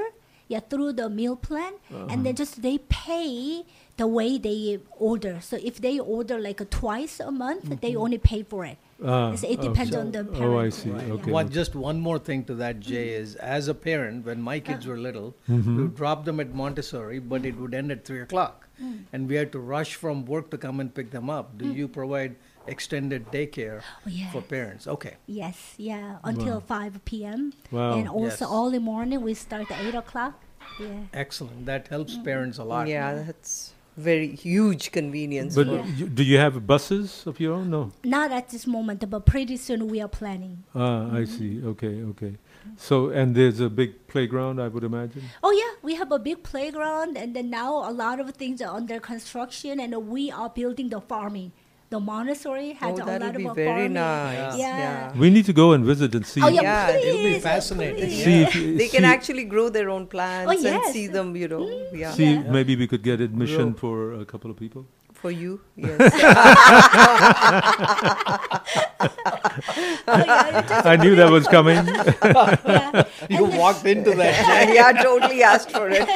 yeah through the meal plan, and then just they pay the way they order. So if they order like twice a month, they only pay for it.
Ah,
So it depends on the parent.
Oh, I see.
Yeah.
Okay.
One, just one more thing to that, Jay, is as a parent, when my kids were little,
Mm-hmm.
we would drop them at Montessori, but it would end at 3 o'clock.
Mm.
And we had to rush from work to come and pick them up. Do you provide extended daycare
Oh, yeah.
for parents? Okay.
Yes, yeah, until 5 p.m.
Wow.
And also
Yes.
all the morning we start at 8 o'clock. Yeah.
Excellent. That helps
Mm.
parents a lot.
Yeah, that's very huge convenience.
But
for-
you, do you have buses of your own? No.
Not at this moment, but pretty soon we are planning.
Ah, I see. Okay, okay. So, and there's a big playground, I would imagine.
Oh yeah, we have a big playground, and then now a lot of things are under construction, and we are building the farming. The Montessori had
oh,
a lot
be
of
very
farming.
nice.
Yeah.
Yeah.
We need to go and visit and see.
Oh yeah,
Yeah,
please.
it'll be fascinating.
please.
See if you-
They can actually grow their own plants
Oh,
and see them, you know. Mm-hmm. Yeah.
See,
Yeah.
maybe we could get admission
Grow.
for a couple of people.
For you, yes.
Oh, yeah,
I knew that was coming.
yeah.
You walked into that.
yeah, totally asked for it.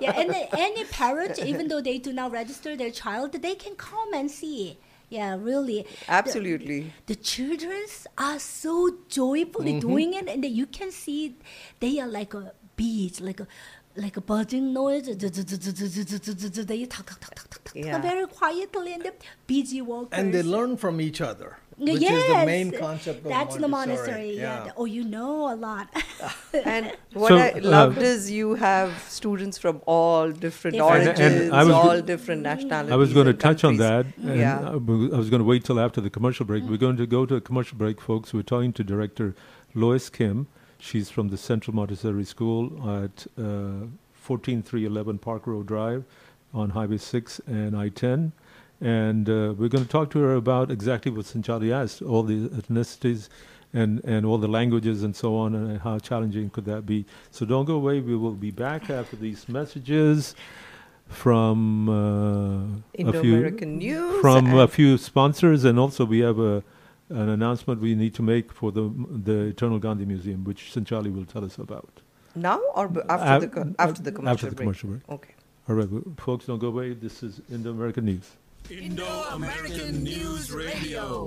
yeah, and then any parent, even though they do not register their child, they can come and see. Yeah, really.
Absolutely.
The children are so joyfully mm-hmm. doing it, and you can see they are like a bees, like a like a buzzing noise. They talk, talk, talk, talk, talk, talk,
Yeah.
very quietly, and the busy walkers.
And they learn from each other, which
yes,
is the main concept of
That's the
monastery.
Montessori. Yeah. Oh, you know a lot.
And what
So,
I
uh,
loved is you have students from all different
Different-
And- and
origins,
I was
all different nationalities.
I was going to
and
touch on that. And
Yeah.
I w- I was going to wait till after the commercial break. We're going to go to a commercial break, folks. We're talking to director Lois Kim. She's from the Central Montessori School at uh, 14311 Park Row Drive on Highway 6 and I-10. And uh, we're going to talk to her about exactly what Sanchali asked, all the ethnicities and, and all the languages and so on, and how challenging could that be. So don't go away. We will be back after these messages from uh, a few
News
from a few sponsors, and also we have a an announcement we need to make for the the Eternal Gandhi Museum, which Sanchali will tell us about.
Now or b- after
Af-
the co- after the commercial
after the
break?
commercial break.
Okay.
All right, well, folks, don't go away. This is Indo American News.
Indo-American News Radio.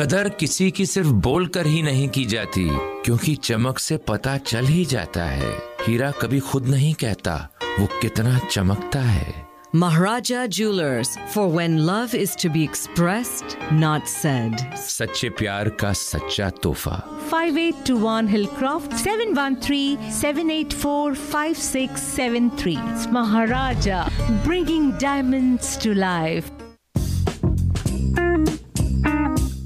कदर किसी की सिर्फ़ बोलकर ही नहीं की जाती क्योंकि चमक से पता चल ही जाता है। हीरा कभी खुद नहीं कहता वो कितना चमकता है।
Maharaja Jewellers for when love is to be express not said
सच्चे प्यार का सच्चा तोहफा।
Five eight two one Hillcroft seven one three seven eight 5821 Hillcroft 7137845673 Maharaja bringing diamonds to life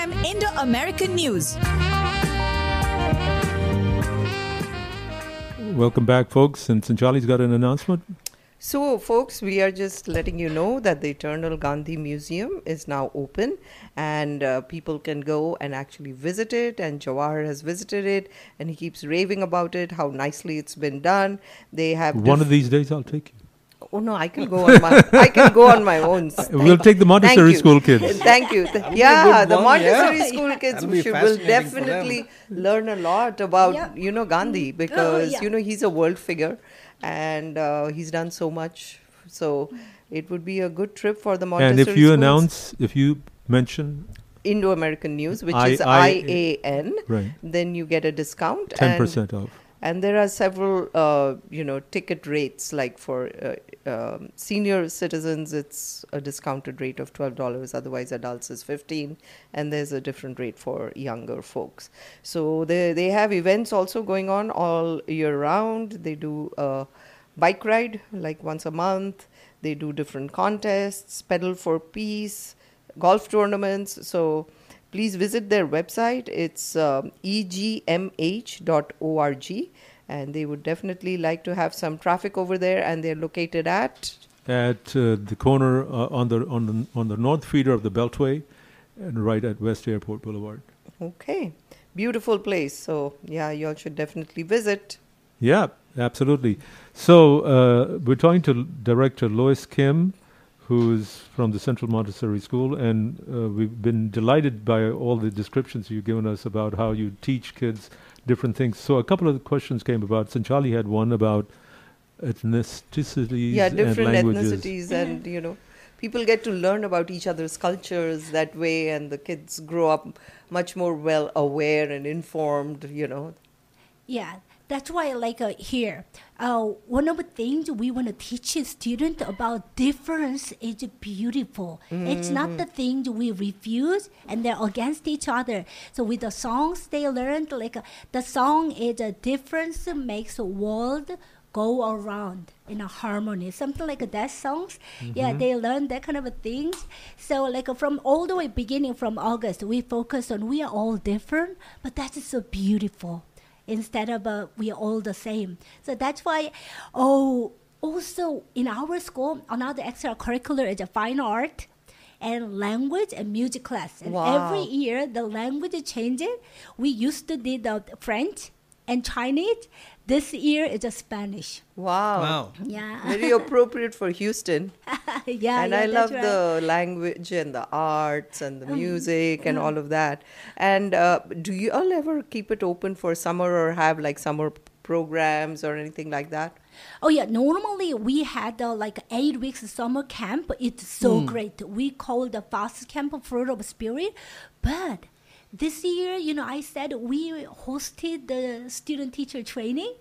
Indo American News.
Welcome back, folks. And Sanchali's got an announcement.
So, folks, we are just letting you know that the Eternal Gandhi Museum is now open and uh, people can go and actually visit it. And Jawahar has visited it and he keeps raving about it, how nicely it's been done. They have.
One
diff-
of these days, I'll take you.
Oh no, I can go on my I can go on my own.
We'll take the Montessori school kids.
Thank you. Th-
That'll be a
yeah, the
one, yeah.
Montessori school kids
That'll
should, will
fascinating for them.
definitely learn a lot about
Yeah.
you know Gandhi because
yeah.
you know he's a world figure and uh, he's done so much. So it would be a good trip for the Montessori
And if you
schools.
announce, if you mention
Indo American News, which
I-
is
I-
IAN,
Right.
then you get a discount.
ten
and-
percent off,
and there are several uh, you know ticket rates like for uh, um, senior citizens it's a discounted rate of $12 otherwise adults is 15 and there's a different rate for younger folks. So they, they have events also going on all year round. They do a bike ride like once a month. They do different contests pedal for peace golf tournaments. So please visit their website. It's um, egmh.org, and they would definitely like to have some traffic over there. And they're located at
at uh, the corner uh, on the on the on the north feeder of the Beltway, and right at West Airport Boulevard.
okay, beautiful place. So yeah, you all should definitely visit.
Yeah, absolutely. So uh, we're talking to Director Lois Kim, who's from the Central Montessori School, and uh, we've been delighted by all the descriptions you've given us about how you teach kids different things. So a couple of the questions came about. Sanchali had one about ethnicities
yeah,
and
different
languages.
ethnicities, and you know, people get to learn about each other's cultures that way, and the kids grow up much more well aware and informed. You know,
Yeah, that's why like uh, here, uh, one of the things we want to teach a student about difference is beautiful. It's not the things we refuse and they're against each other. So with the songs they learned, like uh, the song is a difference makes the world go around in a harmony. Something like that songs. Yeah they learn that kind of a things. So like uh, from all the way beginning from august we focus on we are all different but that is so beautiful instead of uh, we are all the same. So that's why, oh, also in our school, another extracurricular is a fine art and language and music class. And
Wow.
every year the language changes. We used to do the French and Chinese. This year is a Spanish.
wow,
Wow.
Yeah.
very appropriate for Houston.
yeah,
and
yeah,
I
that's
love
right.
the language and the arts and the
Mm.
music and all of that. And uh, do you all ever keep it open for summer or have like summer programs or anything like that?
Oh yeah, normally we had uh, like eight weeks summer camp. It's so great. We call the fast camp fruit of spirit, but this year, you know, I said we hosted the student teacher training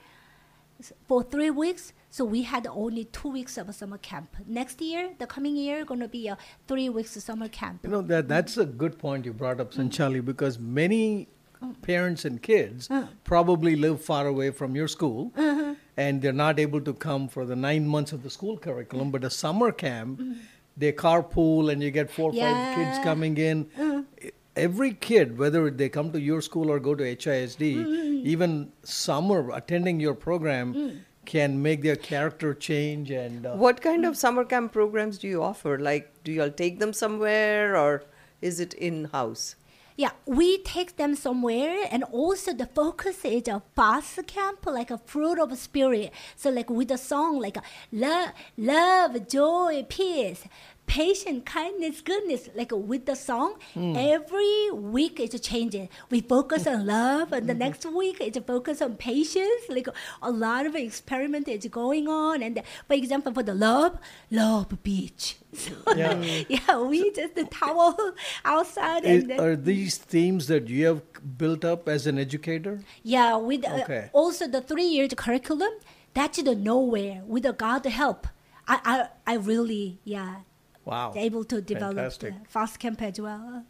for three weeks. So we had only two weeks of a summer camp. Next year, the coming year, gonna be a three weeks summer camp.
You know that that's a good point you brought up, Sanchali, because many parents and kids uh-huh. probably live far away from your school, uh-huh. and they're not able to come for the nine months of the school curriculum. But a summer camp, mm-hmm. they carpool, and you get four or five kids coming in. Uh-huh. Every kid, whether they come to your school or go to HISD, mm. even summer attending your program mm. can make their character change and uh,
What kind of mm. summer camp programs do you offer? Like, do you all take them somewhere or is it in house?
Yeah, we take them somewhere, and also the focus is a fast camp, like a fruit of spirit. So, like with a song like love, love, joy, peace, patience, kindness, goodness. Like with the song, every week it's changing. We focus on love, and the next week it's focus on patience. Like a lot of experiment is going on. And for example, for the love, love beach. So,
Yeah.
yeah, we just towel outside
Is-
then-
are these themes that you have built up as an educator?
Yeah, with uh,
Okay.
also the three years curriculum, that's the nowhere with the God help. I, I, I really, yeah,
Wow.
able to develop
Fantastic.
the fast camp as well.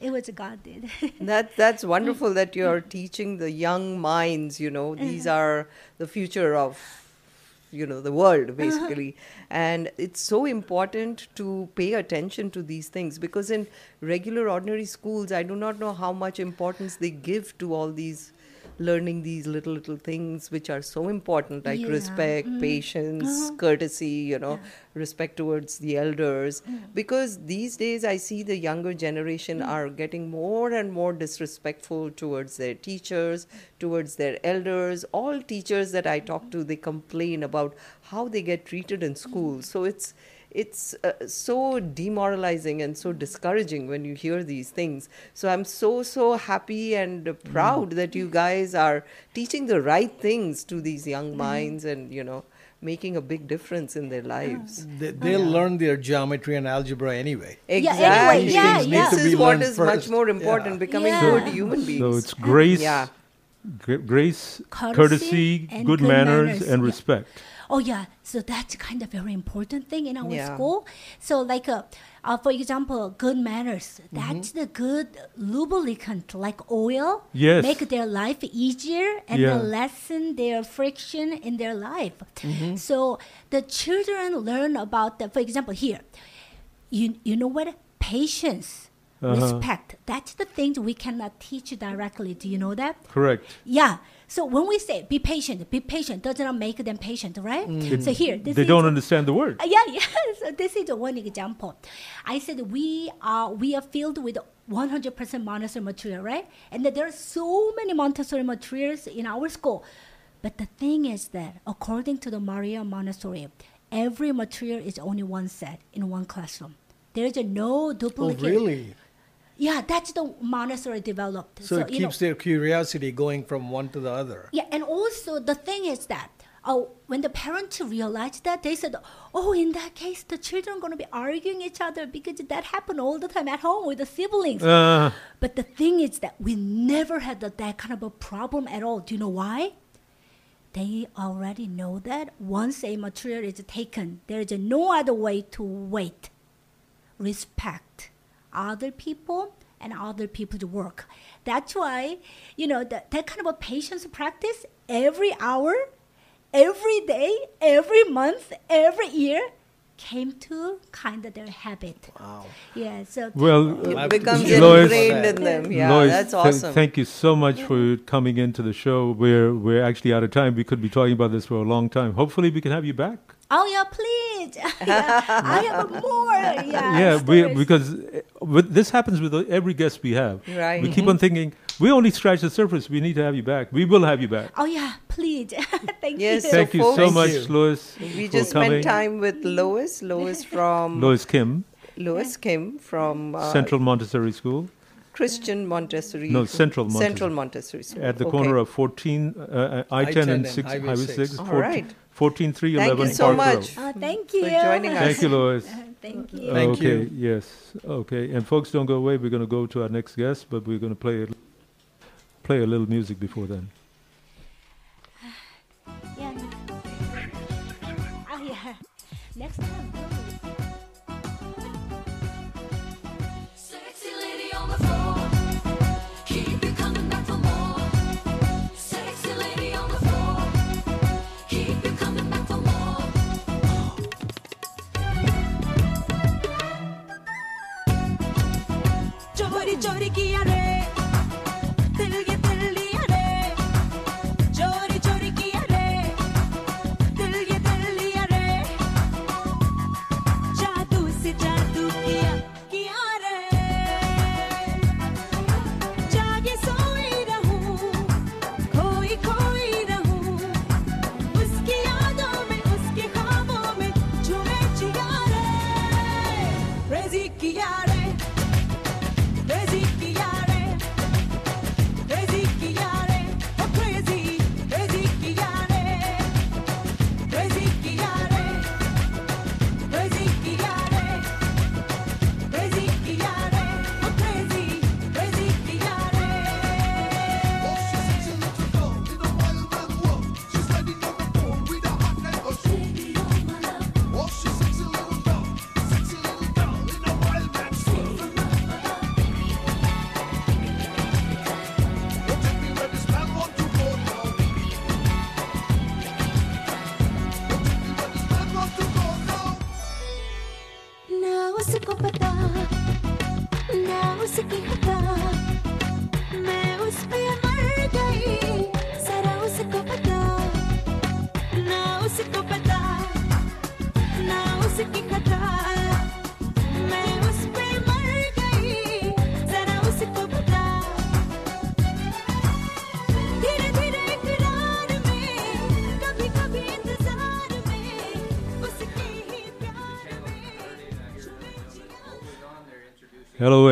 It was God did.
That that's wonderful that you're teaching the young minds. You know, these uh-huh. are the future of you know the world uh-huh. basically and it's so important to pay attention to these things because in regular ordinary schools i do not know how much importance they give to all these learning these little little things which are so important like
Yeah.
respect
Mm.
patience
Uh-huh.
courtesy you know respect towards the elders
Mm.
because these days i see the younger generation
Mm.
are getting more and more disrespectful towards their teachers towards their elders all teachers that i talk to they complain about how they get treated in school
Mm.
so it's it's uh, so demoralizing and so discouraging when you hear these things so i'm so so happy and uh, proud that you guys are teaching the right things to these young minds and you know making a big difference in their lives
They, they'll learn their geometry and algebra anyway.
Exactly.
anyway, yeah, yeah.
This is what is
learned
is much more important,
Yeah.
becoming
Yeah.
good human beings.
So it's grace,
Yeah.
gra- grace,
Courtesy
courtesy, good,
good
manners,
manners,
and
yeah.
respect.
Oh yeah, so that's kind of very important thing in our
Yeah.
school. So like, uh, uh, for example, good manners. That's the good lubricant, like oil.
Yes.
Make their life easier and
Yeah.
lessen their friction in their life. So the children learn about the. For example, here, you you know what? Patience.
Uh-huh.
Respect. That's the things we cannot teach directly. Do you know that?
Correct.
Yeah. So when we say be patient, be patient does not make them patient, right? So here, this
they don't understand the word.
Uh, yeah, yeah. So this is one example. I said we are we are filled with 100% Montessori material, right? And that there are so many Montessori materials in our school. But the thing is that according to the Maria Montessori, every material is only one set in one classroom. There is a no
Oh,
duplicate.
really?
Yeah, that's the Montessori developed.
So, it
you know-
keeps their curiosity going from one to the other.
yeah, and also the thing is that oh, when the parents realized that, they said, "Oh, in that case, the children are going to be arguing each other because that happened all the time at home with the siblings."
Uh,
But the thing is that we never had that, that kind of a problem at all. Do you know why? They already know that once a material is taken, there is no other way to wait. Respect other people and other people's work. That's why, you know, that, that kind of a patience practice every hour, every day, every month, every year came to kind of their habit.
Wow.
Yeah, so
well,
It
uh,
becomes
Lois-
ingrained in them. Yeah,
Lois,
that's
th-
awesome.
thank you so much for coming into the show. We're we're actually out of time. We could be talking about this for a long time. Hopefully, we can have you back.
Oh yeah, please. yeah, I have more. Yeah.
yeah, we, because uh, with, this happens with every guest we have.
Right.
We keep on thinking we only scratch the surface. We need to have you back. We will have you back.
Oh yeah, please. Thank
Yes,
you.
So
Thank you so much,
Thank you.
Lois.
we just
coming.
spent time with Lois. Lois from
Lois Kim,
Lois Kim from uh,
Central Montessori School,
Christian Montessori.
No, Central Montessori.
Central
Montessori.
Montessori School.
at the
Okay.
corner of 14, uh, uh, I-10
I-10
and
and
6,
Highway
Highway
6.
6,
All
14,
right.
14311
Thank you so much.
Road.
Oh, mm-hmm. thank you
for joining us.
Thank you, Lois.
Thank you.
Thank
okay,
you.
yes. Okay. And folks, don't go away. We're going to go to our next guest, but we're going to play a, play a little music before then.
Yeah. Oh yeah. Next time.
Ricky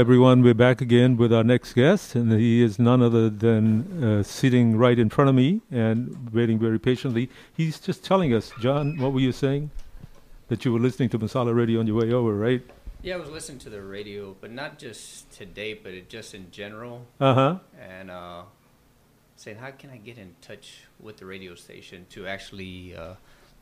everyone. We're back again with our next guest, and he is none other than uh, sitting right in front of me and waiting very patiently. He's just telling us, John, what were you saying? That you were listening to Masala Radio on your way over, right?
Yeah, I was listening to the radio, but not just today, but just in general.
Uh huh.
And uh, saying, how can I get in touch with the radio station to actually uh,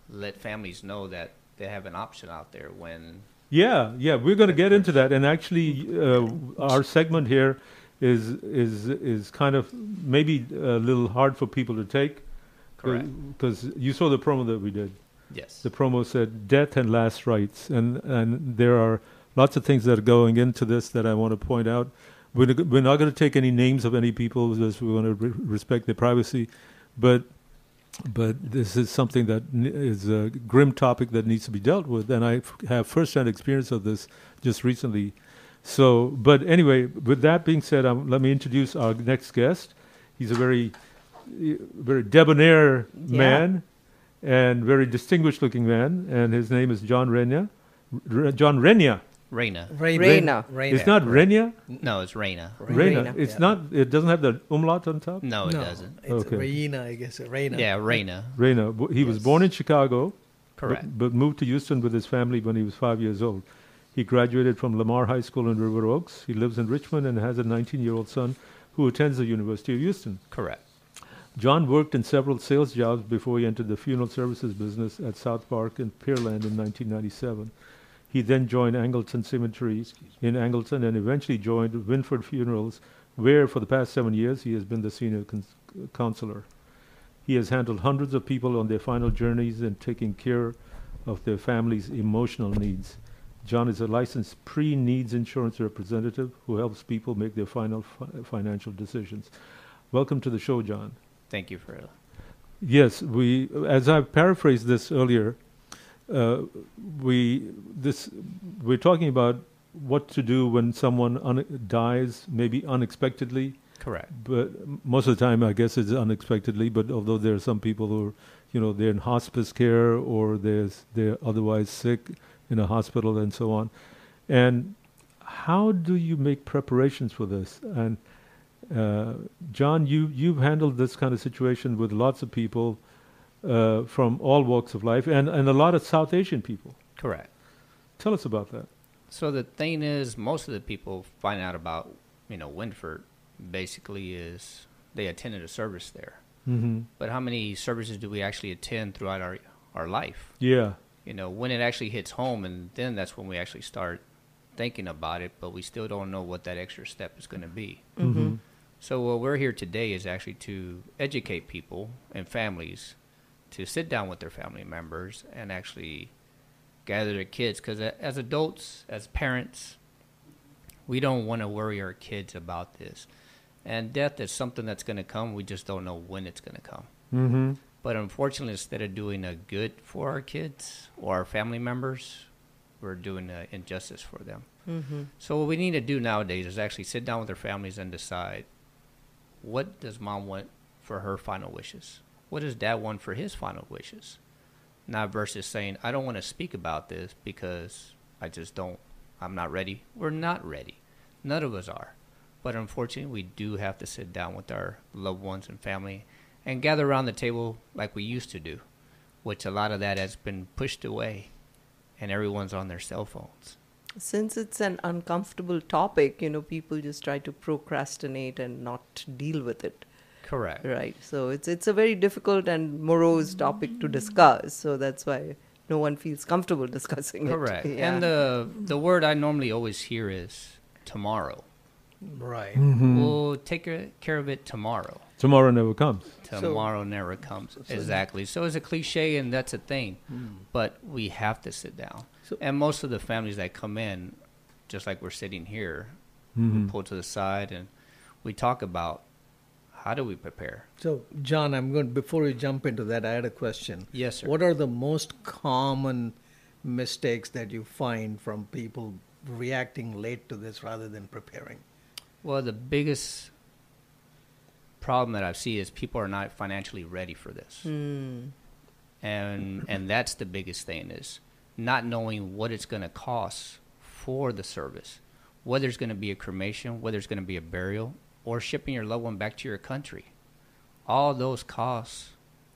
let families know that they have an option out there when
Yeah, yeah, we're going to get into that, and actually, uh, our segment here is is is kind of maybe a little hard for people to take,
Correct.
Because you saw the promo that we did.
Yes.
The promo said death and last rites, and and there are lots of things that are going into this that I want to point out. We're, we're not going to take any names of any people because we want to re- respect their privacy, but but this is something that is a grim topic that needs to be dealt with, and I f- have first-hand experience of this just recently. So, but anyway, with that being said, um, let me introduce our next guest. He's a very, very debonair
Yeah.
man, and very distinguished-looking man, and his name is John Renya. R- John Renya.
Reyna.
Reyna.
Reyna It's not Renya.
No, it's Reyna.
Reyna. It's not. It doesn't have the umlaut on top.
No, it
No,
doesn't.
It's
Okay.
Reyna, I guess. Reyna.
Yeah, Reyna.
Reyna. W- He was born in Chicago.
Correct.
But, but moved to Houston with his family when he was five years old. He graduated from Lamar High School in River Oaks. He lives in Richmond and has a 19 year old son who attends the University of Houston.
Correct.
John worked in several sales jobs before he entered the funeral services business at South Park in Pearland in 1997. He then joined Angleton Cemetery in Angleton and eventually joined Winford Funerals, where for the past seven years he has been the senior cons- counselor. He has handled hundreds of people on their final journeys and taking care of their families' emotional needs. John is a licensed pre needs insurance representative who helps people make their final fi- financial decisions. Welcome to the show, John.
Thank you for
Yes, we, as I paraphrased this earlier, uh, we, this, we're talking about what to do when someone un- dies, maybe unexpectedly.
Correct.
But most of the time, I guess it's unexpectedly. But although there are some people who, are, you know, they're in hospice care or there's they're otherwise sick in a hospital and so on. And how do you make preparations for this? And uh, John, you you've handled this kind of situation with lots of people uh, from all walks of life, and and a lot of South Asian people.
Correct.
Tell us about that.
So the thing is, most of the people find out about you know Winford basically is they attended a service there.
Mm-hmm.
But how many services do we actually attend throughout our our life?
Yeah.
You know, when it actually hits home, and then that's when we actually start thinking about it. But we still don't know what that extra step is going to be.
Mm-hmm.
So what we're here today is actually to educate people and families to sit down with their family members and actually gather their kids because as adults, as parents, we don't want to worry our kids about this. And death is something that's going to come. We just don't know when it's going to come.
Mm-hmm.
But unfortunately, instead of doing a good for our kids or our family members, we're doing an injustice for them.
Mm-hmm.
So what we need to do nowadays is actually sit down with their families and decide what does mom want for her final wishes? What does dad want for his final wishes? Not versus saying, I don't want to speak about this because I just don't, I'm not ready. We're not ready. None of us are. But unfortunately, we do have to sit down with our loved ones and family and gather around the table like we used to do, which a lot of that has been pushed away and everyone's on their cell phones.
Since it's an uncomfortable topic, you know, people just try to procrastinate and not deal with it.
Correct.
Right. So it's it's a very difficult and morose topic to discuss. So that's why no one feels comfortable discussing it.
Correct.
Yeah.
And the the word I normally always hear is tomorrow.
Right.
Mm-hmm.
We'll take care- care of it tomorrow.
Tomorrow never comes.
Tomorrow never comes. exactly. So it's a cliche and that's a thing. But we have to sit down.
So-
and most of the families that come in, just like we're sitting here,
Mhm.
we pull to the side and we talk about how do we prepare.
So, John, I'm going before we jump into that. I had a question.
Yes, sir.
What are the most common mistakes that you find from people reacting late to this rather than preparing?
Well, the biggest problem that I see is people are not financially ready for this,
Hmm.
and and that's the biggest thing is not knowing what it's going to cost for the service, whether it's going to be a cremation, whether it's going to be a burial, or shipping your loved one back to your country. All those costs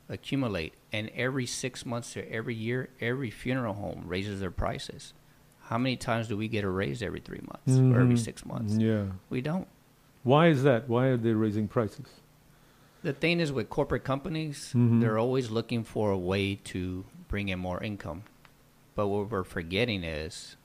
accumulate, and every six months or every year, every funeral home raises their prices. How many times do we get a raise every three months or every
Mhm.
six months?
Yeah.
We don't.
Why is that? Why are they raising prices?
The thing is with corporate companies,
Mhm.
they're always looking for a way to bring in more income. But what we're forgetting is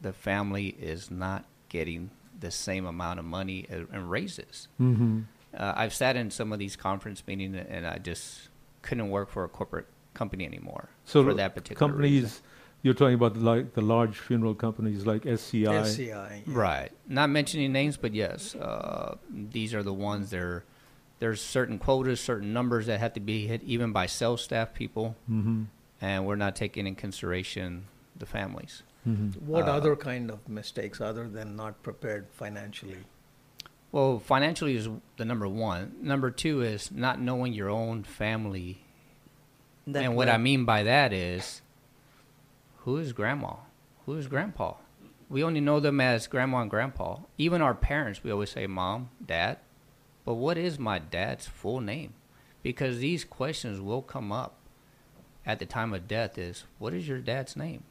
the family is not getting the same amount of money and raises.
Mm-hmm.
Uh, I've sat in some of these conference meetings and I just couldn't work for a corporate company anymore
So
for that particular
companies,
reason.
you're talking about like the large funeral companies like SCI.
SCI. yeah.
Right. Not mentioning names, but yes, uh, these are the ones. There, there's certain quotas, certain numbers that have to be hit, even by sales staff people,
Mm-hmm.
and we're not taking in consideration the families.
Mm-hmm.
What
Uh,
other kind of mistakes other than not prepared financially?
Well, financially is the number one. Number two is not knowing your own family.
That
and what I mean by that is, who is grandma? Who is grandpa? We only know them as grandma and grandpa. Even our parents, we always say mom, dad. But what is my dad's full name? Because these questions will come up at the time of death is, what is your dad's name?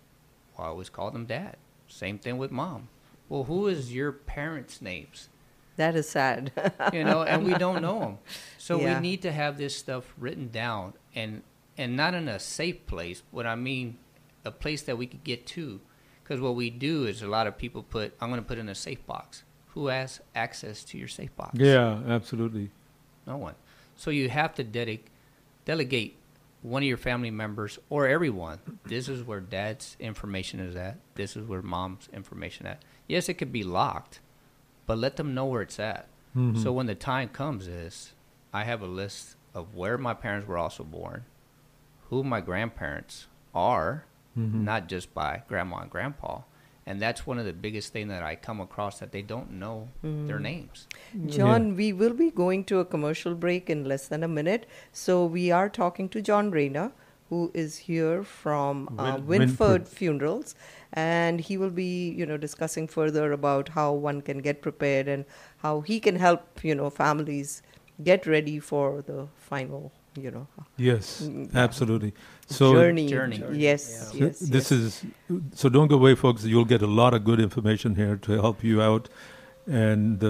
Well, I always call them dad. Same thing with mom. Well, who is your parents' names?
That is sad.
you know, and we don't know them. So
Yeah.
we need to have this stuff written down and and not in a safe place. What I mean, a place that we could get to, because what we do is a lot of people put, I'm going to put in a safe box. Who has access to your safe box?
Yeah, absolutely.
No one. So you have to dedic- delegate one of your family members or everyone. This is where dad's information is at. This is where mom's information at. Yes, it could be locked, but let them know where it's at.
Mhm.
So when the time comes, is I have a list of where my parents were also born, who my grandparents are,
Mhm.
not just by grandma and grandpa. And that's one of the biggest thing that I come across that they don't know their names.
John, we will be going to a commercial break in less than a minute. So we are talking to John Rayner, who is here from uh,
Win-
Winford
Winford.
Funerals, and he will be, you know, discussing further about how one can get prepared and how he can help, you know, families get ready for the final, you know,
Yes,
Mm,
absolutely. So
journey.
Journey.
Yes,
So
yes.
this
yes.
is so. Don't go away, folks. You'll get a lot of good information here to help you out. And uh,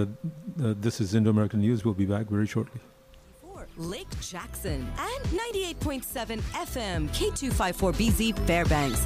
uh, this is Indo American News. We'll be back very shortly.
For Lake Jackson and 98.7 FM K254BZ Fairbanks.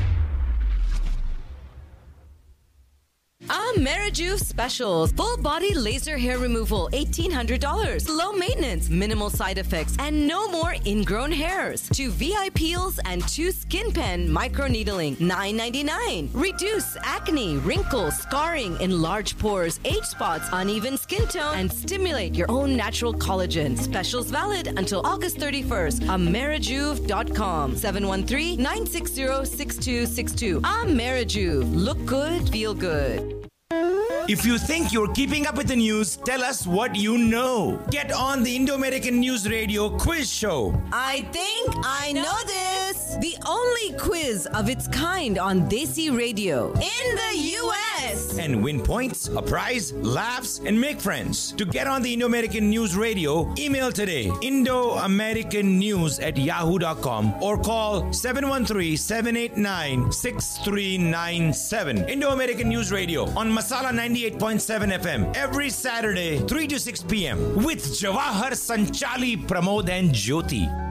Amerijuve specials. Full body laser hair removal, $1,800. Low maintenance, minimal side effects, and no more ingrown hairs. Two VI peels and two skin pen microneedling, $9.99. Reduce acne, wrinkles, scarring, enlarged pores, age spots, uneven skin tone, and stimulate your own natural collagen. Specials valid until August 31st. Amerijuve.com 713 960 6262. Amerijuve. Look good, feel good.
If you think you're keeping up with the news, tell us what you know. Get on the Indo American News Radio quiz show.
I think I know this. The only quiz of its kind on Desi Radio in the U.S.
And win points, a prize, laughs, and make friends. To get on the Indo American News Radio, email today Indo American News at yahoo.com or call 713 789 6397. Indo American News Radio on Masala 98.7 FM every Saturday, 3 to 6 p.m. with Jawahar Sanchali, Pramod, and Jyoti.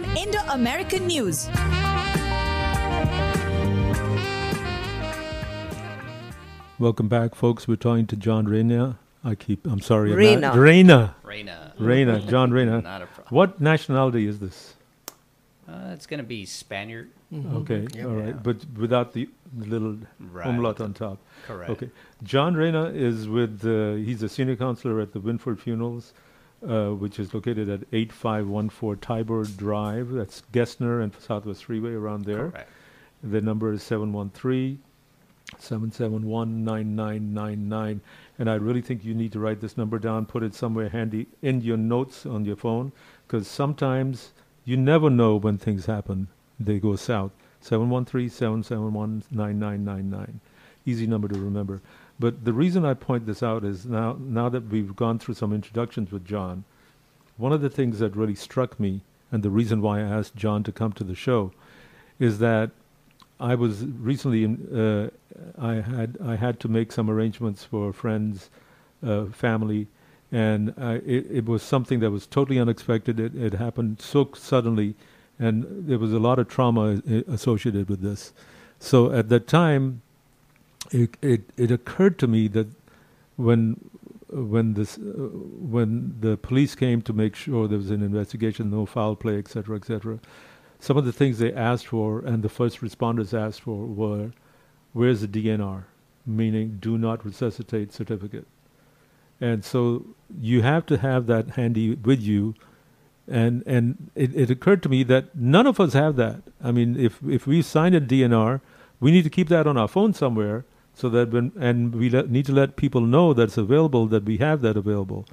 Indo American News.
Welcome back, folks. We're talking to John Reyna. I keep. I'm sorry. I'm
Reyna.
not- Reyna.
Reyna.
Reyna. John Reyna.
Not a problem.
What nationality is this?
Uh, it's going to be Spaniard.
Okay,
Yep.
all right,
Yeah.
but without the little
Right.
umlaut on top.
Correct.
Okay, John Reyna is with. Uh, he's a senior counselor at the Winford Funerals, uh, which is located at 8514 Tybor Drive. That's Gessner and Southwest Freeway around there.
Correct.
The number is 713 771 9999. And I really think you need to write this number down, put it somewhere handy in your notes on your phone, because sometimes you never know when things happen. They go south. 713 771 9999. Easy number to remember. But the reason I point this out is now, now that we've gone through some introductions with John, one of the things that really struck me, and the reason why I asked John to come to the show, is that I was recently in, uh, I had I had to make some arrangements for friends, uh, family, and I, it, it was something that was totally unexpected. It, it happened so suddenly, and there was a lot of trauma associated with this. So at that time, it it, it occurred to me that when when this uh, when the police came to make sure there was an investigation, no foul play, et cetera, et cetera, some of the things they asked for and the first responders asked for were, where's the DNR? Meaning, do not resuscitate certificate. And so you have to have that handy with you. And, and it, it occurred to me that none of us have that. I mean, if, if we sign a DNR, we need to keep that on our phone somewhere so that when, and we let, need to let people know that it's available, that we have that available.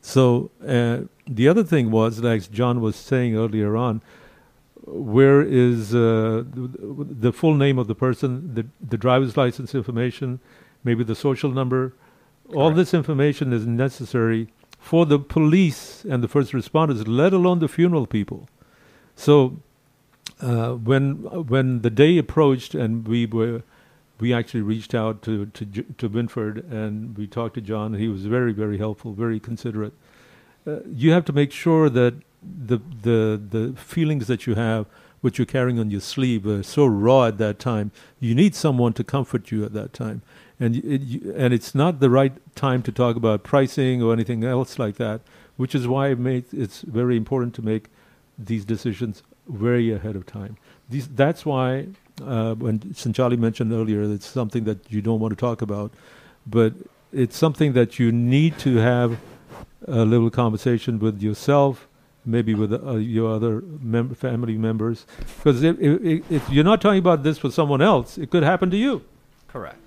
So uh, the other thing was, like John was saying earlier on, where is uh, the, the full name of the person, the, the driver's license information, maybe the social number. All this information is necessary for the police and the first responders, let alone the funeral people. So uh, when when the day approached and we were we actually reached out to to to Winford and we talked to John. He was very very helpful, very considerate. Uh, you have to make sure that the the the feelings that you have, which you're carrying on your sleeve, are so raw at that time. You need someone to comfort you at that time, and it, you, and it's not the right time to talk about pricing or anything else like that. Which is why it made, it's very important to make these decisions very ahead of time. These, that's why uh, when Sanchali mentioned earlier, it's something that you don't want to talk about, but it's something that you need to have a little conversation with yourself, maybe with uh, your other mem- family members, because if, if, if you're not talking about this with someone else, it could happen to you.
Correct.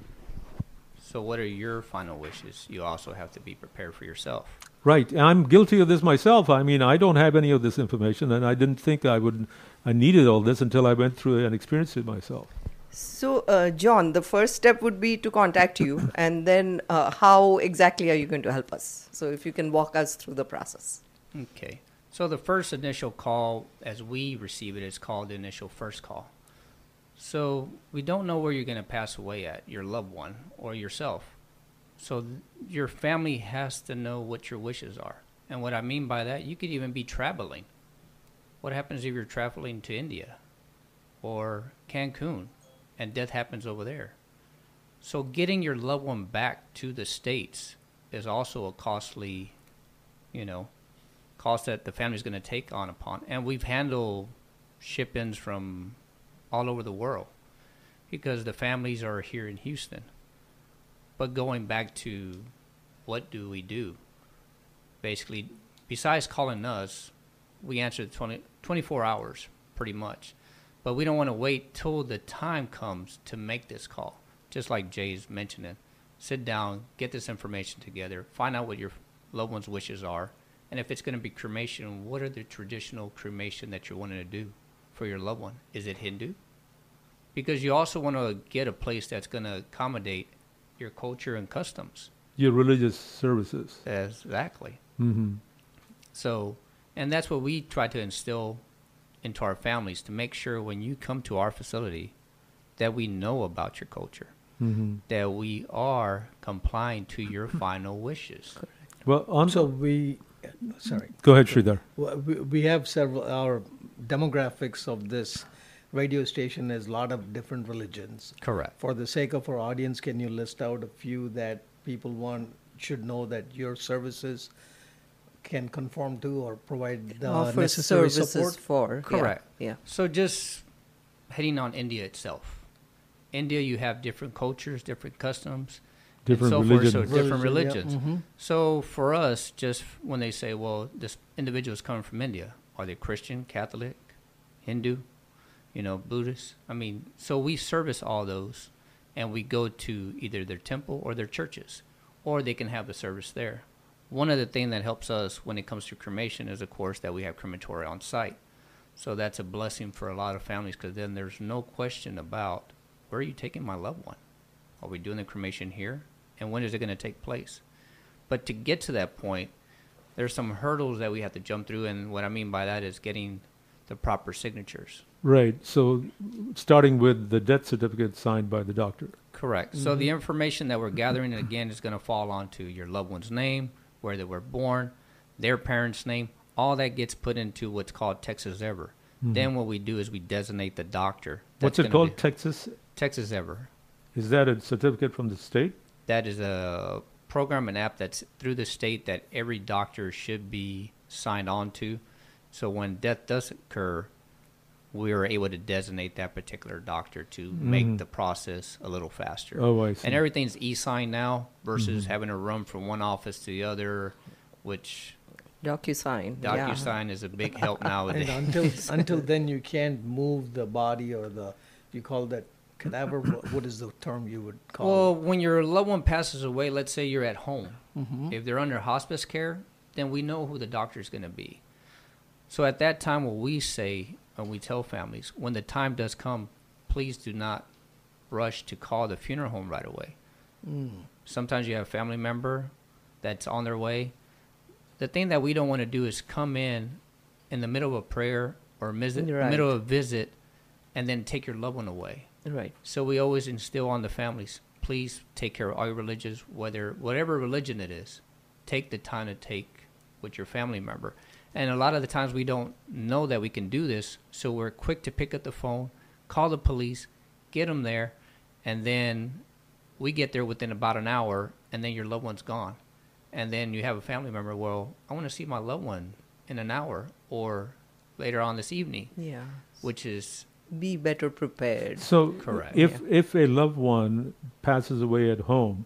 So, what are your final wishes? You also have to be prepared for yourself.
Right. I'm guilty of this myself. I mean, I don't have any of this information, and I didn't think I would. I needed all this until I went through it and experienced it myself.
So, uh, John, the first step would be to contact you, and then uh, how exactly are you going to help us? So, if you can walk us through the process.
Okay. So the first initial call, as we receive it, is called the initial first call. So we don't know where you're going to pass away at, your loved one or yourself. So th- your family has to know what your wishes are. And what I mean by that, you could even be traveling. What happens if you're traveling to India or Cancun and death happens over there? So getting your loved one back to the States is also a costly, you know, cost that the family's going to take on upon. And we've handled ship-ins from all over the world because the families are here in Houston. But going back to what do we do? Basically, besides calling us, we answer the 20, 24 hours pretty much. But we don't want to wait till the time comes to make this call. Just like Jay's mentioning, sit down, get this information together, find out what your loved one's wishes are, And if it's going to be cremation, what are the traditional cremation that you're wanting to do for your loved one? Is it Hindu? Because you also want to get a place that's going to accommodate your culture and customs.
Your religious services.
Exactly.
hmm
So, and that's what we try to instill into our families to make sure when you come to our facility that we know about your culture,
hmm
that we are complying to your final wishes.
Well, on
So we, sorry.
Go ahead, Sridhar.
Well, We, we have several, our demographics of this radio station is a lot of different religions.
Correct.
For the sake of our audience, can you list out a few that people want, should know that your services can conform to or provide the
Offer
necessary
services
support?
for.
Correct.
Yeah.
So just heading on India itself. India, you have different cultures, different customs,
Different
and so forth. So
religions.
different
Religion, yeah.
religions.
Mhm.
So for us, just when they say, "Well, this individual is coming from India," are they Christian, Catholic, Hindu, you know, Buddhist? I mean, so we service all those, and we go to either their temple or their churches, or they can have the service there. One of the things that helps us when it comes to cremation is, of course, that we have crematory on site. So that's a blessing for a lot of families because then there's no question about where are you taking my loved one? Are we doing the cremation here? And when is it going to take place? But to get to that point, there's some hurdles that we have to jump through. And what I mean by that is getting the proper signatures.
Right. So, starting with the death certificate signed by the doctor.
Correct. So mm-hmm. the information that we're gathering again is going to fall onto your loved one's name, where they were born, their parents' name. All that gets put into what's called Texas Ever.
Mhm.
Then what we do is we designate the doctor.
What's
that's
it called? Texas.
Texas Ever.
Is that a certificate from the state?
That is a program and app that's through the state that every doctor should be signed on to. So when death does occur, we are able to designate that particular doctor to make
Mhm.
the process a little faster.
Oh, I see.
And everything's e-sign now versus
Mhm.
having to run from one office to the other, which
DocuSign. yeah.
DocuSign is a big help nowadays.
And until, until then, you can't move the body or the, you call that cadaver, What- what is the term you would call it?
Well, when your loved one passes away, let's say you're at home.
Mhm.
If they're under hospice care, then we know who the doctor is going to be. So at that time, what we say and we tell families, when the time does come, please do not rush to call the funeral home right away.
Mm.
Sometimes you have a family member that's on their way. The thing that we don't want to do is come in in the middle of a prayer or visit,
Right.
middle of a visit and then take your loved one away.
Right.
So we always instill on the families, please take care of all your religions, whether whatever religion it is. Take the time to take with your family member. And a lot of the times we don't know that we can do this, so we're quick to pick up the phone, call the police, get them there, and then we get there within about an hour, and then your loved one's gone. And then you have a family member, well, I want to see my loved one in an hour or later on this evening.
Yeah.
Which is
Be better prepared.
So,
Correct.
if if a loved one passes away at home,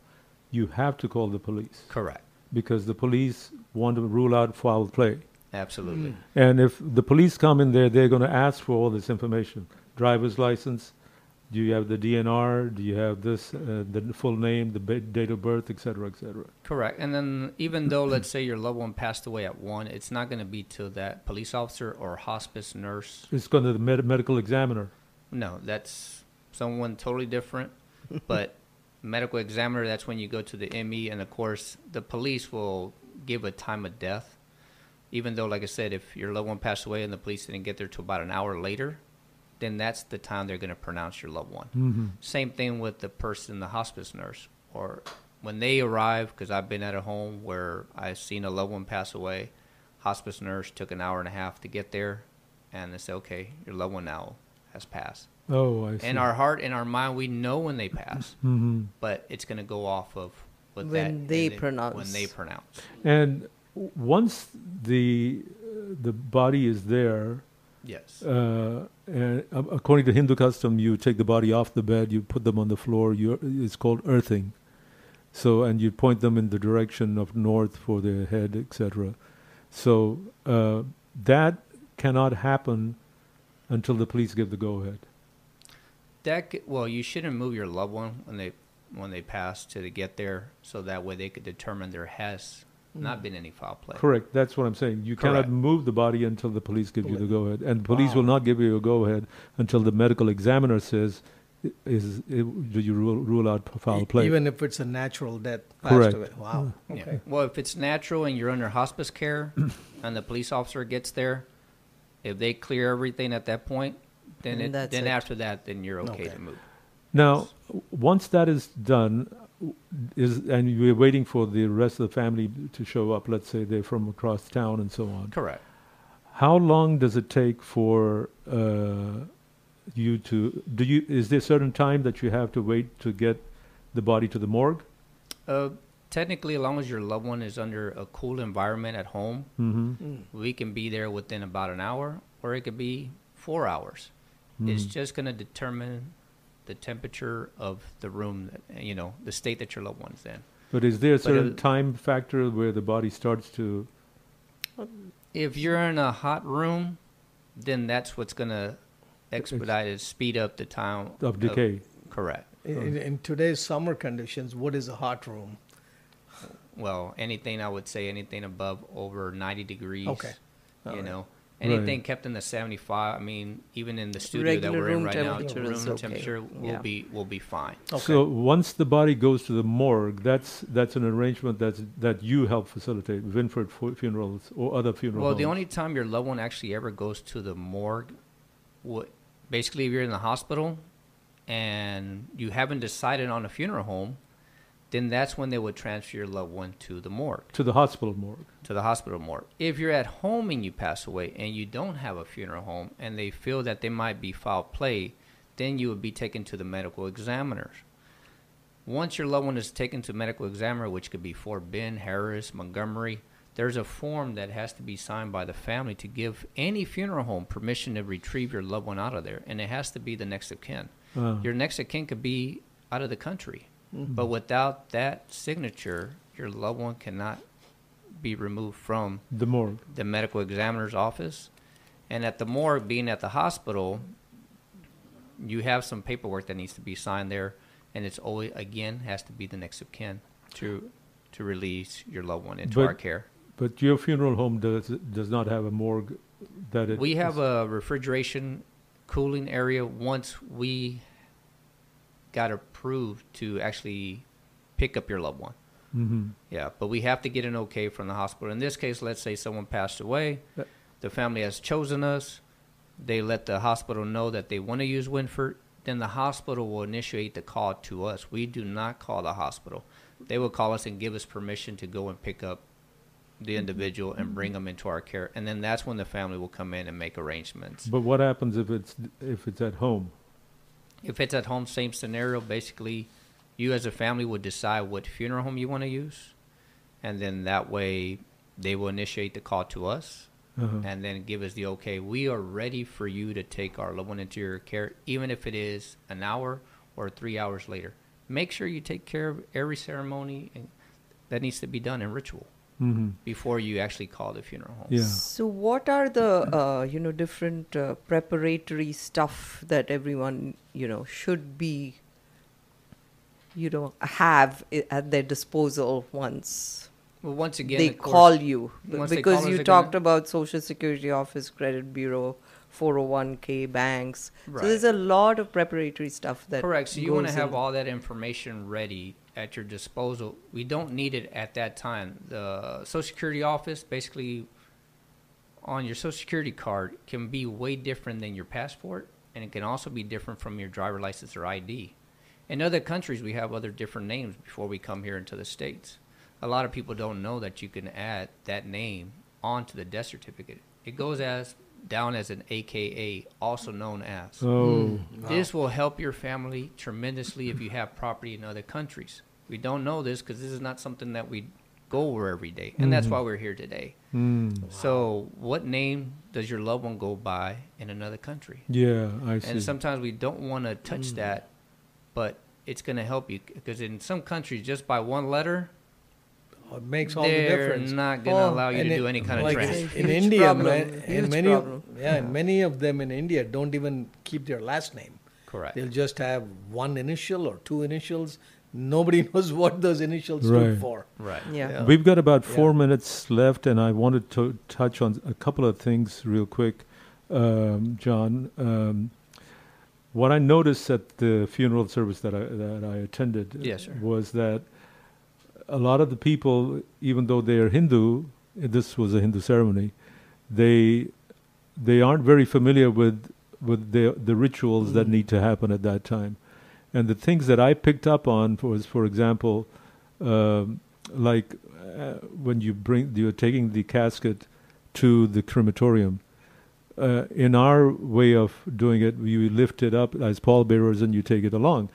you have to call the police.
Correct.
Because the police want to rule out foul play.
Absolutely.
And if the police come in there, they're going to ask for all this information: driver's license. Do you have the DNR? Do you have this, uh, the full name, the ba- date of birth, et cetera, et cetera?
Correct. And then even though let's say your loved one passed away at one, it's not going to be till that police officer or hospice nurse.
It's going to the med- medical examiner.
No, that's someone totally different. but medical examiner, that's when you go to the ME, and of course the police will give a time of death. Even though, like I said, if your loved one passed away and the police didn't get there till about an hour later, then that's the time they're going to pronounce your loved one.
Mhm.
Same thing with the person, the hospice nurse, or when they arrive, because I've been at a home where I've seen a loved one pass away. Hospice nurse took an hour and a half to get there, and they say, "Okay, your loved one now has passed."
Oh, I see.
In our heart, in our mind, we know when they pass,
Mhm.
but it's going to go off of what
When
that,
they pronounce.
When they pronounce.
And w- once the the body is there,
Yes.
Uh, and according to Hindu custom, you take the body off the bed, you put them on the floor. You it's called earthing. So and you point them in the direction of north for their head, etc. So uh, that cannot happen until the police give the go ahead.
That well, you shouldn't move your loved one when they when they pass to get there, so that way they could determine their Hess not been any foul play.
Correct. That's what I'm saying. You cannot move the body until the police give you the go ahead, and the police will not give you a go ahead until the medical examiner says, i- "Is i- do you rule, rule out foul play?"
Even if it's a natural death, passed
Correct.
away. Wow. Mm-hmm.
Yeah.
Okay.
Well, if it's natural and you're under hospice care, and the police officer gets there, if they clear everything at that point, then it, then
it.
after that, then you're okay,
Okay.
to move.
Now, once that is done, w- is and you're waiting for the rest of the family to show up. Let's say they're from across town and so on.
Correct.
How long does it take for uh, you to do you? Is there a certain time that you have to wait to get the body to the morgue?
Uh, technically, as long as your loved one is under a cool environment at home,
Mm-hmm.
we can be there within about an hour, or it could be four hours. It's
Mhm.
just going to determine the temperature of the room, that, you know, the state that your loved one's in.
But is there a
But uh,
certain
it-
time factor where the body starts to?
If you're in a hot room, then that's what's going to expedite it, speed up the time
Of decay.
correct.
In, in, in today's summer conditions, what is a hot room?
Well, anything I would say anything above over 90 degrees.
Okay.
You
Alright.
know,
Right.
anything kept in the 75. I mean, even in the studio that we're in right now,
temperature
room
is okay.
temperature will
Yeah.
be will be fine.
So once the body goes to the morgue, that's that's an arrangement that's that you help facilitate, Winford Funerals or other funeral
Well, the only time your loved one actually ever goes to the morgue, what basically if you're in the hospital and you haven't decided on a funeral home, then that's when they would transfer your loved one to the morgue.
to the hospital morgue.
to the hospital morgue. If you're at home and you pass away and you don't have a funeral home and they feel that they might be foul play, then you would be taken to the medical examiners. Once your loved one is taken to medical examiner, which could be Fort Bend, Harris, Montgomery, there's a form that has to be signed by the family to give any funeral home permission to retrieve your loved one out of there, and it has to be the next of kin.
Ah.
Your next of kin could be out of the country,
Mhm.
but without that signature, your loved one cannot be removed from
The morgue.
the medical examiner's office. And at the morgue, being at the hospital, you have some paperwork that needs to be signed there, and it's always again has to be the next of kin to to release your loved one into
But-
our care.
But your funeral home does does not have a morgue that it
We have a refrigeration cooling area once we got approved to actually pick up your loved one.
Mhm.
Yeah, but we have to get an okay from the hospital. In this case, let's say someone passed away, the family has chosen us, they let the hospital know that they want to use Winford, then the hospital will initiate the call to us. We do not call the hospital. They will call us and give us permission to go and pick up the individual and bring them into our care, and then that's when the family will come in and make arrangements.
But what happens if it's if it's at home?
If it's at home, same scenario. Basically, you as a family would decide what funeral home you want to use, and then that way they will initiate the call to us,
Uh-huh.
and then give us the okay. We are ready for you to take our loved one into your care, even if it is an hour or three hours later. Make sure you take care of every ceremony and that needs to be done in ritual
Mhm.
before you actually call the funeral home.
Yeah.
So, what are the uh, you know different uh, preparatory stuff that everyone you know should be you know have at their disposal once
Well, once again,
they
of course,
call you because
call
you
they're gonna-
talked about Social Security Office, Credit Bureau, 401k, banks.
Right.
So there's a lot of preparatory stuff that
Correct. So you want to have
in.
all that information ready at your disposal. We don't need it at that time. The Social Security office, basically, on your Social Security card, can be way different than your passport, and it can also be different from your driver license or ID. In other countries, we have other different names before we come here into the states. A lot of people don't know that you can add that name onto the death certificate. It goes as down as an AKA, also known as.
Oh.
This will help your family tremendously if you have property in other countries. We don't know this because this is not something that we go over every day, and that's
Mhm.
why we're here today.
Mm.
So, what name does your loved one go by in another country?
Yeah, I see.
And sometimes we don't want to touch
Mm.
that, but it's going to help you because in some countries, just by one letter,
It makes all the
they're not going to
Oh,
allow you to
it-
do any kind of
like
transfer.
in
Huge
India,
problem.
man, and many,
problem.
yeah, and many of them in India don't even keep their last name.
Correct.
They'll just have one initial or two initials. nobody knows what those initials stood
Right.
for.
Right.
Yeah.
We've got about
Yeah.
four minutes left, and I wanted to touch on a couple of things real quick, um, John. Um, what I noticed at the funeral service that I that I attended
Yes,
was that a lot of the people, even though they are Hindu, this was a Hindu ceremony, they they aren't very familiar with with the the rituals that need to happen at that time, and the things that I picked up on was, for example, um, like uh, when you bring you're taking the casket to the crematorium. Uh, in our way of doing it, you lift it up as pallbearers and you take it along.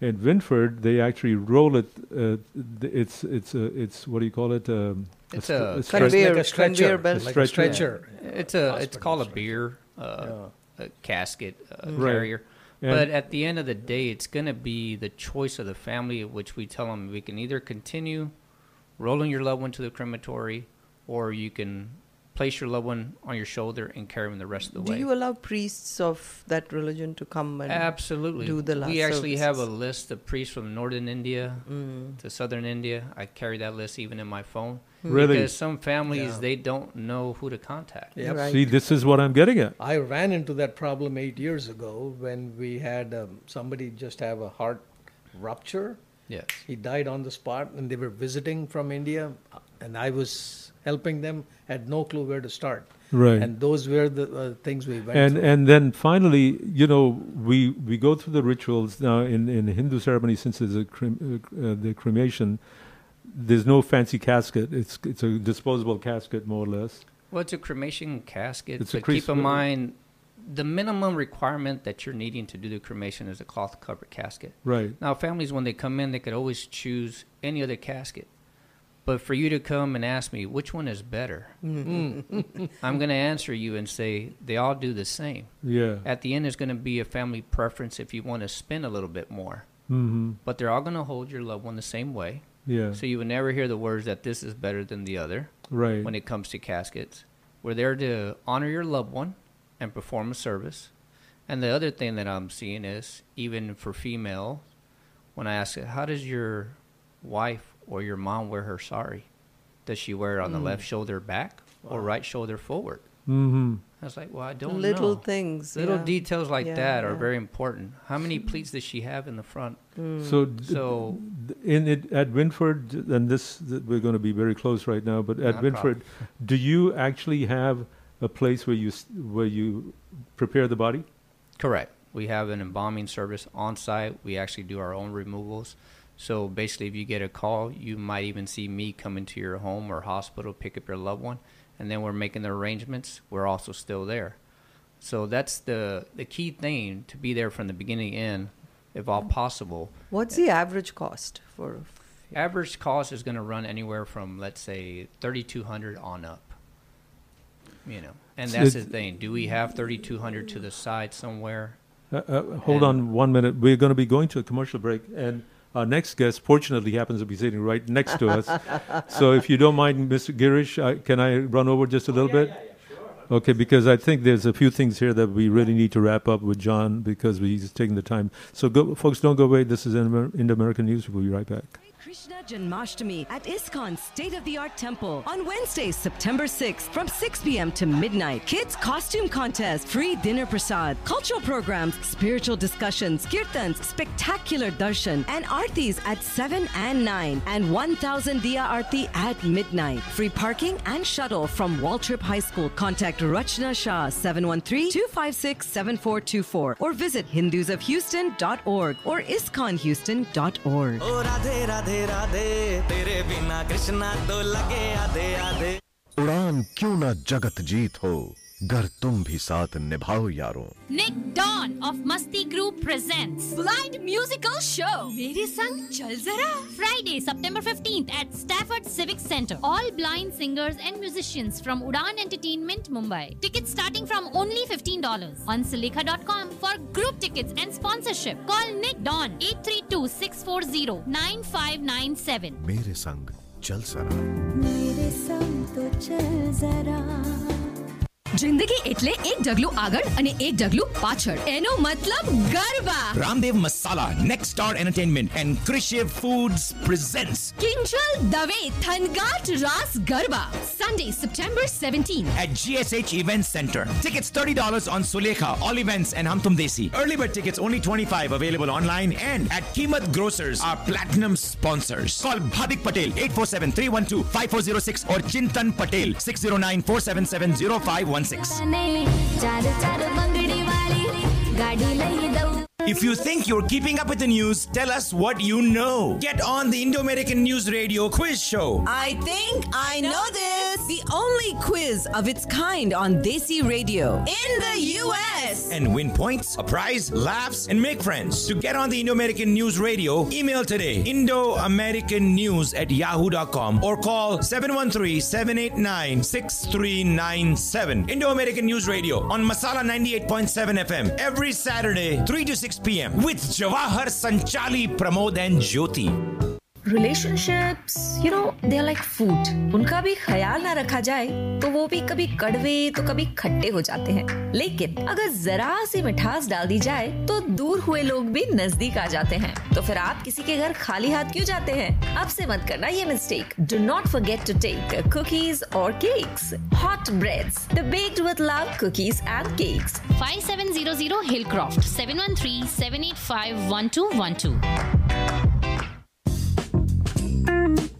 In Winford, they actually roll it. Uh, it's it's a, it's what do you call it? Um,
It's
str-
a
stretch-
It's like a stretcher.
conveyor
like a stretcher.
It's a it's called a bier uh, a casket uh,
Right.
carrier.
And-
but at the end of the day, it's going to be the choice of the family, which we tell them we can either continue rolling your loved one to the crematory, or you can place your loved one on your shoulder and carry them the rest of the
Do
way.
Do you allow priests of that religion to come and
Absolutely.
do the last
we actually have a list of priests from northern India
Mm.
to southern India. I carry that list even in my phone.
Really?
Because some families,
Yeah.
they don't know who to contact.
Yep.
Right.
See, this is what I'm getting at.
I ran into that problem eight years ago when we had um, somebody just have a heart rupture.
Yes.
He died on the spot, and they were visiting from India, and I was helping them. Had no clue where to start.
Right.
And those were the uh, things we went
and
through.
and then finally, you know, we we go through the rituals now in in Hindu ceremony since it's a crem, uh, uh, the cremation. There's no fancy casket. It's it's a disposable casket more or less.
Well, it's a cremation casket,
It's a
but keep in mind the minimum requirement that you're needing to do the cremation is a cloth covered casket.
Right.
Now, families, when they come in, they could always choose any other casket. But for you to come and ask me which one is better, I'm going to answer you and say they all do the same.
Yeah.
At the end, is going to be a family preference if you want to spend a little bit more.
Mm-hmm.
But they're all going to hold your loved one the same way.
Yeah.
So you would never hear the words that this is better than the other
Right.
when it comes to caskets. We're there to honor your loved one and perform a service. And the other thing that I'm seeing is even for female, when I ask, how does your wife or your mom wear her sari? Does she wear it on the
Mm.
left shoulder back or right shoulder forward?
Mm-hmm.
I was like, well, I don't know.
Little
know.
things,
Little
yeah.
details like
Yeah,
that are
yeah.
very important. How many pleats does she have in the front?
So, d-
So
in it at Winford, and this th- we're going to be very close right now. But at Winford,
problem.
do you actually have a place where you where you prepare the body?
Correct. We have an embalming service on site. We actually do our own removals. So basically, if you get a call, you might even see me come into your home or hospital, pick up your loved one, and then we're making the arrangements. We're also still there. So that's the the key thing to be there from the beginning to end, if all possible.
What's the average cost for?
Average cost is going to run anywhere from let's say thirty two hundred on up. You know, and
So
that's the thing. Do we have thirty two hundred to the side somewhere?
Uh, uh, hold
And-
on one minute. We're going to be going to a commercial break, and our next guest, fortunately, happens to be sitting right next to us. so, if you don't mind, Mr. Girish, I, can I run over just a little oh, bit? Okay, because I think there's a few things here that we really need to wrap up with John because he's taking the time. So, go, folks, don't go away. This is Indo American News. We'll be right back.
Krishna Janmashtami at ISKCON's State of the Art Temple on Wednesday, September 6th from 6 p.m. to midnight. Kids costume contest, free dinner prasad, cultural programs, spiritual discussions, kirtans, spectacular darshan, and artis at 7 and 9, and 1000 dia Arti at midnight. Free parking and shuttle from Waltrip High School. Contact Rachna Shah 713 256 7424 or visit hindusofhouston.org or iskconhouston.org.
Oh, Radhe, Radhe. Radhe तेरे बिना कृष्णा तो लगे आधे आधे।
उड़ान क्यों ना जगत जीत हो? घर तुम भी साथ निभाओ यारो।
Nick Don of Masti group presents blind musical show Mere Sang Chal Zara. Friday September 15th at Stafford Civic Center all blind singers and musicians from Udaan Entertainment Mumbai ticket starting from only fifteen dollar on Sulekha dot com for group ticket and sponsorship call Nick Don at
three two six four zero nine five nine seven Mere Sang Chal जरा।
मेरे संग तो चल जरा।
જિંદગી એટલે એક ડગલું આગળ અને એક ડગલું પાછળ એનો મતલબ garba
Ramdev Masala, Next Star Entertainment, and Krishiv Foods presents
Kinjal Dave Thangat Raas Garba
Sunday, September 17th.
at GSH Event Center. Tickets $30 on Sulekha, All Events, and Hamtum Desi. Early bird tickets only 25 available online and at Kimat Grocers, our platinum sponsors. Call Bhavik Patel 847-312-5406 or Chintan Patel 609-477-0516. If you think you're keeping up with the news, tell us what you know. Get on the Indo-American News Radio quiz show.
I think I know this. The only quiz of its kind on Desi Radio in the U.S.
and win points, a prize, laughs, and make friends. To get on the Indo American News Radio, email today Indo American News at yahoo.com or call 713 789 6397. Indo American News Radio on Masala 98.7 FM every Saturday, 3 to 6 p.m. with Jawahar Sanchali, Pramod, and Jyoti.
Relationships you know they are like food उनका भी ख्याल ना रखा जाए तो वो भी कभी कड़वे तो कभी खट्टे हो जाते हैं। लेकिन अगर जरा सी मिठास डाल दी जाए तो दूर हुए लोग भी नज़दीक आ जाते हैं। तो फिर आप किसी के घर खाली हाथ क्यों जाते हैं? अब से मत करना ये mistake do not forget to take cookies और cakes hot breads the baked with love cookies and cakes five seven zero zero Hillcroft seven one three
5700 Hillcroft 713 785 1212.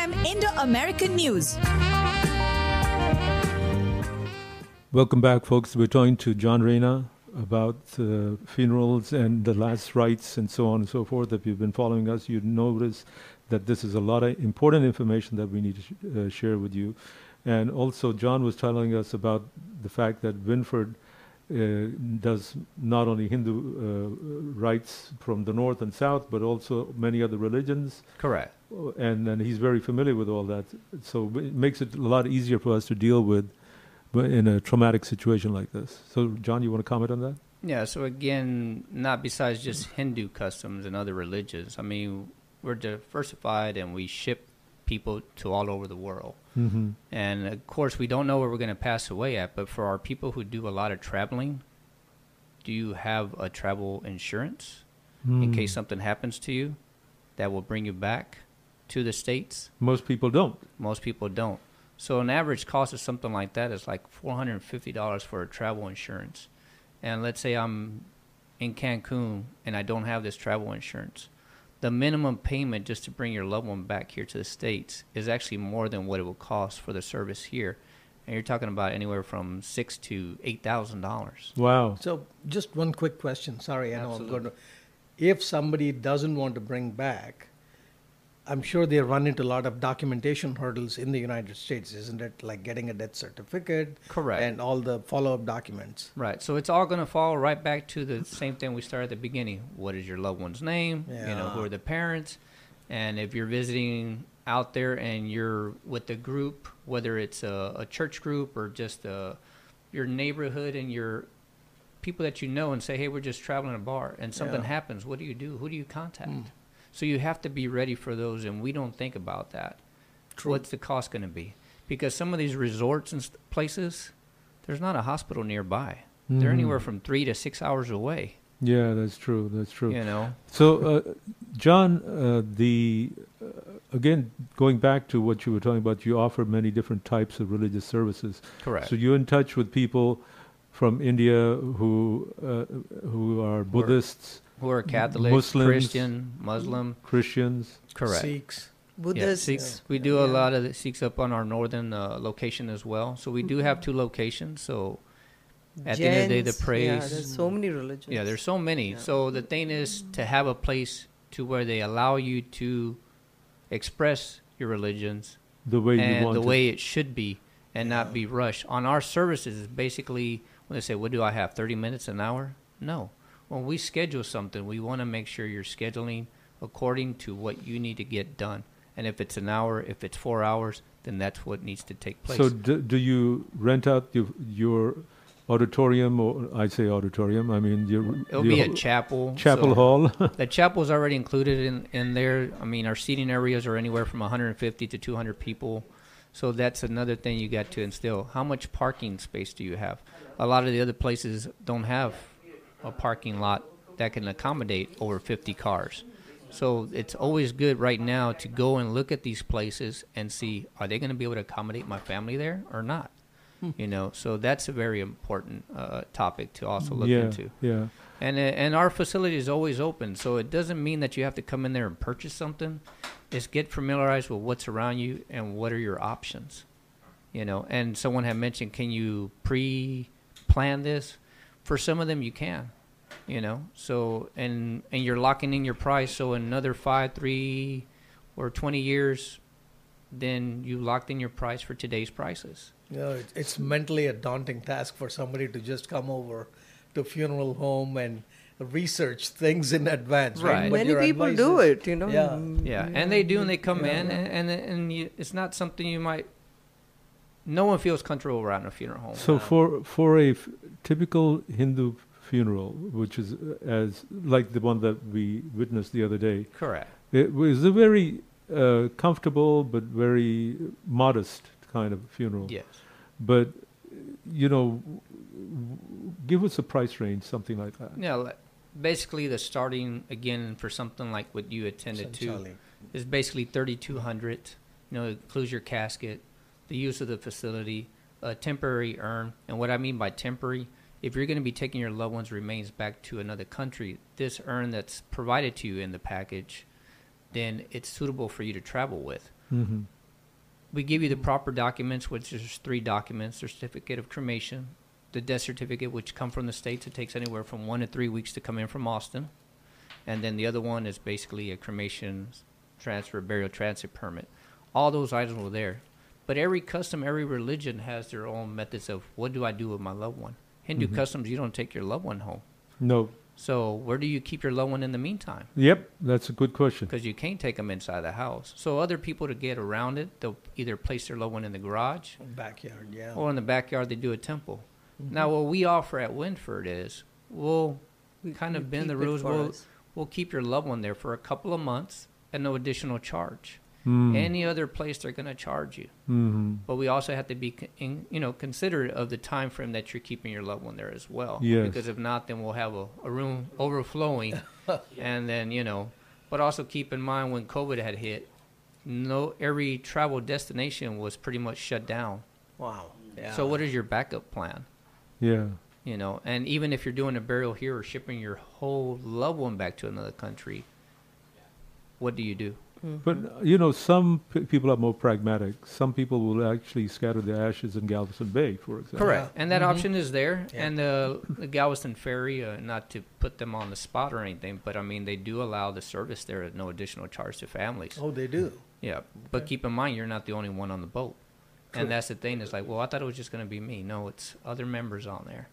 Indo American News.
Welcome back, folks. We're talking to John Reyna about uh, funerals and the last rites and so on and so forth. If you've been following us, you'd notice that this is a lot of important information that we need to sh- uh, share with you. And also, John was telling us about the fact that Winford does not only Hindu uh, rites from the north and south, but also many other religions.
Correct.
Uh, And, and he's very familiar with all that. So it makes it a lot easier for us to deal with in a traumatic situation like this. So, John, you want to comment on that?
Yeah, so again, not besides just Hindu customs and other religions. I mean, we're diversified and we ship people to all over the world.
Mhm.
And of course, we don't know where we're going to pass away at, but for our people who do a lot of traveling, do you have a travel insurance in
Hmm.
case something happens to you that will bring you back to the States?
Most people don't.
Most people don't. So an average cost of something like that is like four hundred and fifty dollars for a travel insurance. And let's say I'm in Cancun and I don't have this travel insurance. The minimum payment just to bring your loved one back here to the States is actually more than what it will cost for the service here. And you're talking about anywhere from six to eight thousand dollars.
Wow.
So, just one quick question. Sorry, I know I'm going to. If somebody doesn't want to bring back, I'm sure they run into a lot of documentation hurdles in the United States, isn't it? Like getting a death certificate,
Correct.
and all the follow-up documents.
Right. So it's all going to fall right back to the same thing we started at the beginning. What is your loved one's name? Yeah. You know, who are the parents? And if you're visiting out there and you're with a group, whether it's a, a church group or just a, your neighborhood and your people that you know and say, hey, we're just traveling a bar and something
Yeah.
happens, what do you do? Who do you contact?
Hmm.
So you have to be ready for those, and we don't think about that. What's the cost going to be? Because some of these resorts and st- places, there's not a hospital nearby. They're
Mhm.
anywhere from three to six hours away.
Yeah, that's true. That's true.
You know.
So, uh, John, uh, the uh, again going back to what you were talking about, you offer many different types of religious services.
Correct.
So you're in touch with people from India who uh, who are Buddhists,
who are Catholic,
Muslims,
Christian, Muslim,
Christians,
Correct.
Sikhs.
Yeah,
Buddhists.
Sikhs. We do a lot of the Sikhs up on our northern uh, location as well. So we do have two locations. So at the end of the day, the
Jains,
praise.
yeah, there's so many religions.
Yeah, there's so many. So the thing is to have a place to where they allow you to express your religions
The way you want
the
it.
way it should be, and not be rushed. On our services, it's basically when they say, "What do I have? Thirty minutes, an hour?" No. When we schedule something, we want to make sure you're scheduling according to what you need to get done. And if it's an hour, if it's four hours, then that's what needs to take place.
So do, do you rent out your, your auditorium, or I say auditorium, I mean your.
It'll
your
be a chapel.
Chapel
so
hall.
the chapel is already included in, in there. I mean, our seating areas are anywhere from 150 to 200 people. So that's another thing you got to instill. How much parking space do you have? A lot of the other places don't have a parking lot that can accommodate over 50 cars. So it's always good right now to go and look at these places and see are they going to be able to accommodate my family there or not?
Hmm.
You know, so that's a very important uh, topic to also look
Yeah,
into.
yeah.
And uh, and our facility is always open, so it doesn't mean that you have to come in there and purchase something. It's get familiarized with what's around you and what are your options. You know, and someone had mentioned, can you pre-plan this? For some of them, you can. You know, so and and you're locking in your price. So another five, three, or twenty years, then you locked in your price for today's prices.
You know, it, it's mentally a daunting task for somebody to just come over to funeral home and research things in advance. Right.
Right.
Many people
advice
do it, you know.
Yeah.
Yeah, and mm-hmm. they do, and they come
Yeah.
in, and and, and you, it's not something you might. No one feels comfortable around a funeral home.
So for for a f- typical Hindu funeral, which is as like the one that we witnessed the other day,
Correct.
It was a very uh, comfortable but very modest kind of funeral.
Yes.
But you know, w- w- give us a price range, something like that.
Yeah, like, basically the starting again for something like what you attended to is basically thirty two hundred. You know, it includes your casket, the use of the facility, a temporary urn, and what I mean by temporary, if you're going to be taking your loved one's remains back to another country, this urn that's provided to you in the package, then it's suitable for you to travel with.
Mhm.
We give you the proper documents, which is three documents: the certificate of cremation, the death certificate, which come from the states. It takes anywhere from one to three weeks to come in from Austin, and then the other one is basically a cremation transfer burial transit permit. All those items were there, but every custom, every religion has their own methods of what do I do with my loved one. Hindu
Mhm.
customs, you don't take your loved one home.
No.
So where do you keep your loved one in the meantime?
Yep, that's a good question.
because you can't take them inside the house. So other people to get around it, they'll either place their loved one in the garage,
Backyard, yeah.
or in the backyard they do a temple.
Mhm.
Now what we offer at Winford is we'll kind
we
of bend the rules. We'll
us.
we'll keep your loved one there for a couple of months at no additional charge.
Mm.
Any other place they're going to charge you.
Mhm.
But we also have to be, in, you know, considerate of the time frame that you're keeping your loved one there as well.
Yes.
Because if not, then we'll have a, a room overflowing, and then you know. But also keep in mind when COVID had hit, no every travel destination was pretty much shut down.
Wow. Yeah.
So what is your backup plan?
Yeah.
You know, and even if you're doing a burial here or shipping your whole loved one back to another country, what do you do?
But uh, you know, some p- people are more pragmatic. Some people will actually scatter the ashes in Galveston Bay, for example.
Correct, and that
Mhm.
option is there.
Yeah.
And the, the Galveston Ferry, uh, not to put them on the spot or anything, but I mean they do allow the service there at no additional charge to families.
Oh, they do.
Yeah, but keep in mind you're not the only one on the boat,
True.
and that's the thing. Is like, well, I thought it was just going to be me. No, it's other members on there.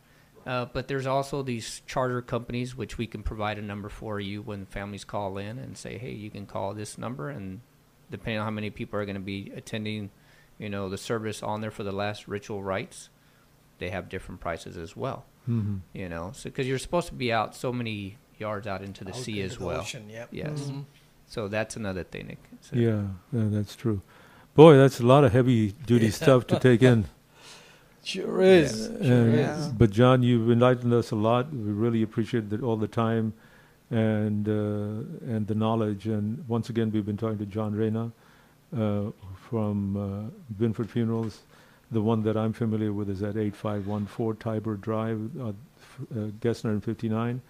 Uh, but there's also these charter companies which we can provide a number for you when families call in and say, hey, you can call this number, and depending on how many people are going to be attending, you know, the service on there for the last ritual rites, they have different prices as well.
Mhm.
You know, so because you're supposed to be out so many yards out into the
Out
sea
into
as
the
well.
ocean, yep.
Yes.
Mhm.
So that's another thing to consider.
Yeah, yeah, that's true. Boy, that's a lot of heavy duty stuff to take in.
Sure is.
Uh,
Sure is.
But John, you've enlightened us a lot. We really appreciate that all the time and uh, and the knowledge. And once again, we've been talking to John Reyna uh, from uh, Winford Funerals. The one that I'm familiar with is at 8514 Tybor Drive, uh, f- uh, Gessner and 59.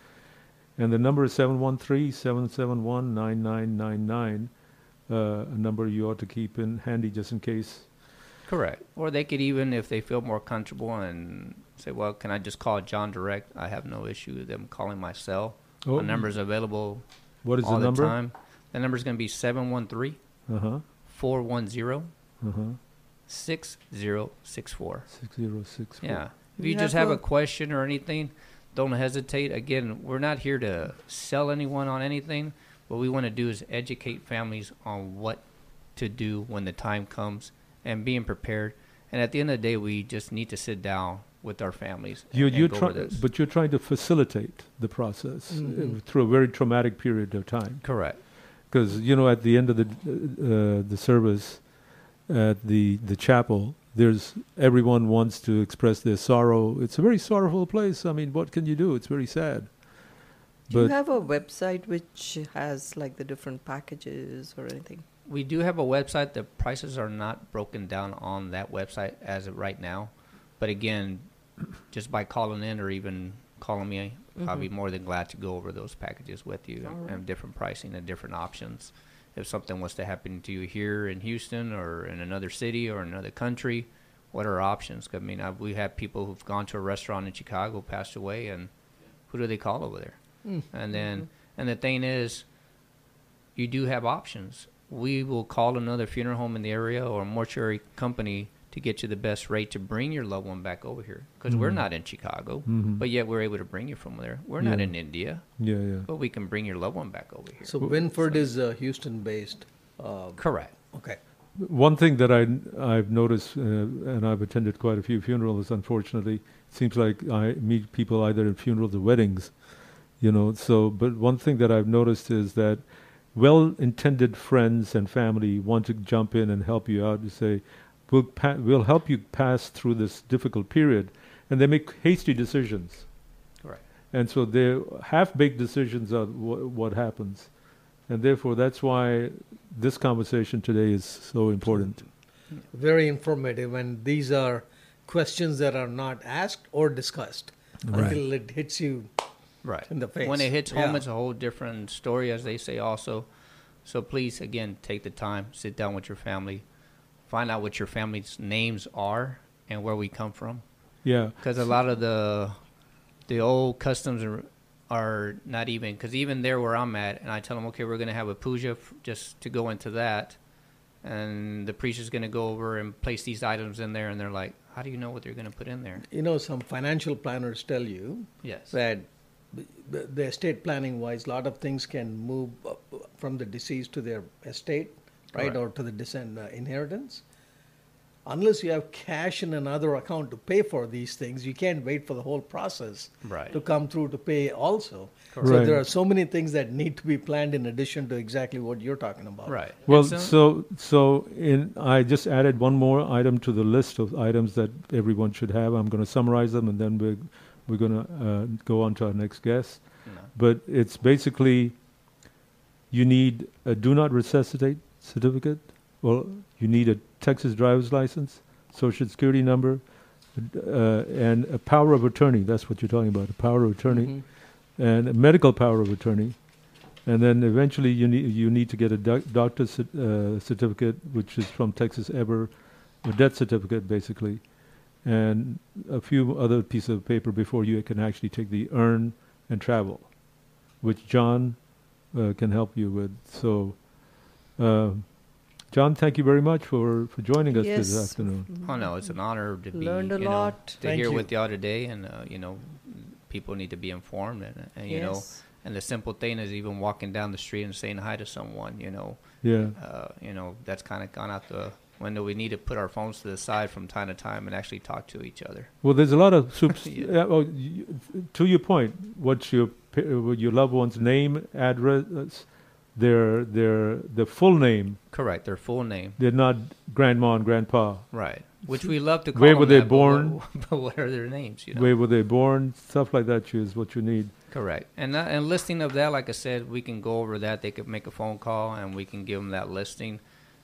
And the number is 713-771-9999, uh, a number you ought to keep in handy just in case.
Correct. Or they could even, if they feel more comfortable and say, well, can I just call John direct? I have no issue with them calling my cell.
Oh.
My number is available
What is the
all
number?
time. The number is going to be 713
Uh-huh.
410
Uh-huh.
6064.
6064.
Yeah. If
You
you, just
have
have
a-
a question or anything, don't hesitate. Again, we're not here to sell anyone on anything. What we want to do is educate families on what to do when the time comes and being prepared. And at the end of the day, we just need to sit down with our families and,
You,
and
you're
go
try,
over this.
but you're trying to facilitate the process uh,
Mhm.
through a very traumatic period of time.
Correct.
Because you know, at the end of the uh, the service at the the chapel, there's everyone wants to express their sorrow. It's a very sorrowful place. I mean, what can you do? It's very sad.
Do you have a website which has like the different packages or anything?
We do have a website. The prices are not broken down on that website as of right now. But again, just by calling in or even calling me, I'll be
Mhm.
more than glad to go over those packages with you
All
and
right.
different pricing and different options. If something was to happen to you here in Houston or in another city or another country, what are options? I mean, I, we have people who've gone to a restaurant in Chicago, passed away, and who do they call over there?
Mm.
And then,
Mhm.
and the thing is, you do have options. We will call another funeral home in the area or mortuary company to get you the best rate to bring your loved one back over here. Because we're
Mhm.
not in Chicago,
Mhm.
but yet we're able to bring you from there. We're not in India.
Yeah, yeah.
But we can bring your loved one back over here.
So Winford is uh, Houston-based. Uh,
Correct.
Okay.
One thing that I I've noticed, uh, and I've attended quite a few funerals. Unfortunately, it seems like I meet people either in funerals or weddings, you know. So, but one thing that I've noticed is that well-intended friends and family want to jump in and help you out to say, "We'll pa- we'll help you pass through this difficult period," and they make hasty decisions.
Correct.
And so they're half-baked decisions of wh- what happens, and therefore that's why this conversation today is so important.
Very informative, and these are questions that are not asked or discussed
Right.
until it hits you
Right.
in the face.
When it hits home,
Yeah.
it's a whole different story, as they say also. So please, again, take the time, sit down with your family, find out what your family's names are and where we come from.
Yeah.
Because a lot of the the old customs are, are not even, because even there where I'm at, and I tell them, okay, we're going to have a puja f- just to go into that. And the priest is going to go over and place these items in there, and they're like, how do you know what they're going to put in there?
You know, some financial planners tell you
Yes.
that the, the estate planning wise, a lot of things can move from the deceased to their estate, right,
Correct.
or to the descend uh, inheritance. Unless you have cash in another account to pay for these things, you can't wait for the whole process
Right.
to come through to pay also.
Correct.
So
Right.
there are so many things that need to be planned in addition to exactly what you're talking about.
Right.
Well,
And
so so in I just added one more item to the list of items that everyone should have. I'm going to summarize them, and then we're we're going to uh, go on to our next guest. But it's basically you need a do not resuscitate certificate. Well, you need a Texas driver's license, social security number, uh, and a power of attorney. That's what you're talking about, a power of attorney, and a medical power of attorney. And then eventually you need you need to get a doc- doctor's uh, certificate, which is from Texas Ever, a death certificate basically, and a few other pieces of paper before you can actually take the urn and travel, which John uh, can help you with. So, uh, John, thank you very much for, for joining us this afternoon.
Oh no, it's an honor to be
Learned a
you know,
lot.
to
Thank
hear
you.
with y'all today, and uh, you know, people need to be informed, and, and you know, and the simple thing is even walking down the street and saying hi to someone, you know,
Yeah.
uh, you know, that's kind of gone out the window. We need to put our phones to the side from time to time and actually talk to each other.
Well, there's a lot of soups.
Yeah.
yeah, well, y- to your point, what's your uh, your loved one's name, address, their their the full name.
Correct, their full name.
They're not grandma and grandpa.
Right, which we love to call.
Where were they
that, but
born?
what- But what are their names? You know.
Where were they born? Stuff like that is what you need.
Correct. And that, and listing of that, like I said, we can go over that. They could make a phone call, and we can give them that listing,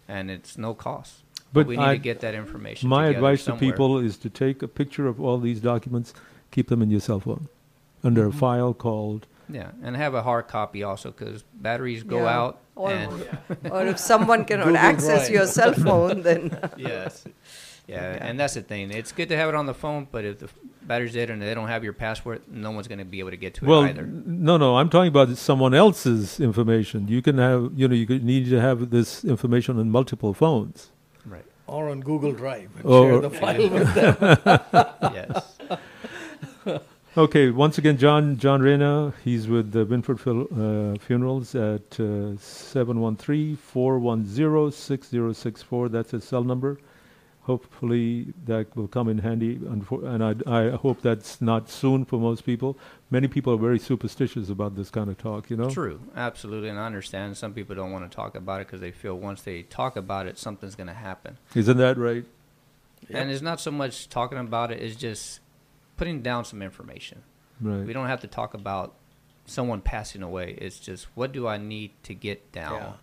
and it's no cost. But, we need
I-
to get that information.
My advice
somewhere.
to people is to take a picture of all these documents, keep them in your cell phone, under
Mm-hmm.
a file called.
Yeah, and have a hard copy also, because batteries go
Yeah.
out.
Or,
and
or if someone cannot
Google
access
Drive.
your cell phone, then
yes. Yeah, and that's the thing. It's good to have it on the phone, but if the battery's dead and they don't have your password, no one's going to be able to get to
Well,
it either.
n- no, no, I'm talking about someone else's information. You can have, you know, you need to have this information on multiple phones.
Right.
Or on Google Drive. and
Or-
share the file with them.
Yes.
Okay, once again, John John Reyna. He's with the Winford Fil- uh, Funerals at uh, 713-410-6064. That's his cell number. Hopefully that will come in handy, Unfor- and I, I hope that's not soon for most people. Many people are very superstitious about this kind of talk, you know?
True, absolutely, and I understand some people don't want to talk about it because they feel once they talk about it, something's going to happen.
Isn't that right?
And it's not so much talking about it; it's just putting down some information.
Right.
We don't have to talk about someone passing away. It's just what do I need to get down
Yeah.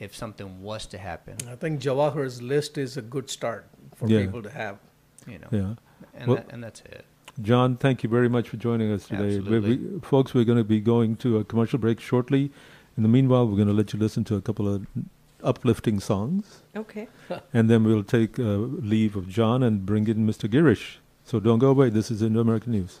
if something was to happen.
I think Jawahar's list is a good start for
Yeah.
people to have.
You know.
Yeah.
And
Well-
that, and that's it.
John, thank you very much for joining us today. We-
Absolutely.
we- folks, we're going to be going to a commercial break shortly. In the meanwhile, we're going to let you listen to a couple of uplifting songs.
Okay.
and then we'll take uh, leave of John and bring in Mr. Girish. So don't go away. This is Indo American News.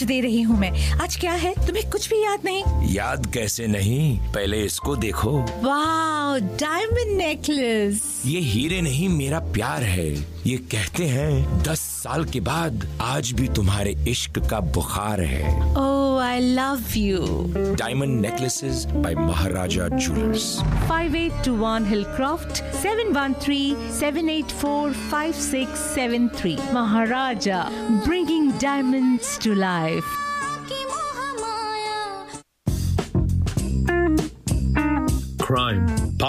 Hint दे रही हूँ मैं। आज क्या है? तुम्हें कुछ भी याद नहीं?
याद कैसे नहीं? पहले इसको देखो।
वाह डायमंड नेकलेस
ये हीरे नहीं मेरा प्यार है। ये कहते हैं दस साल के बाद आज भी तुम्हारे इश्क का बुखार है।
Oh, I love you.
Diamond necklaces by Maharaja Jewelers.
5821 Hillcroft, 713 784 5673. Maharaja, bringing diamonds to life.
Crime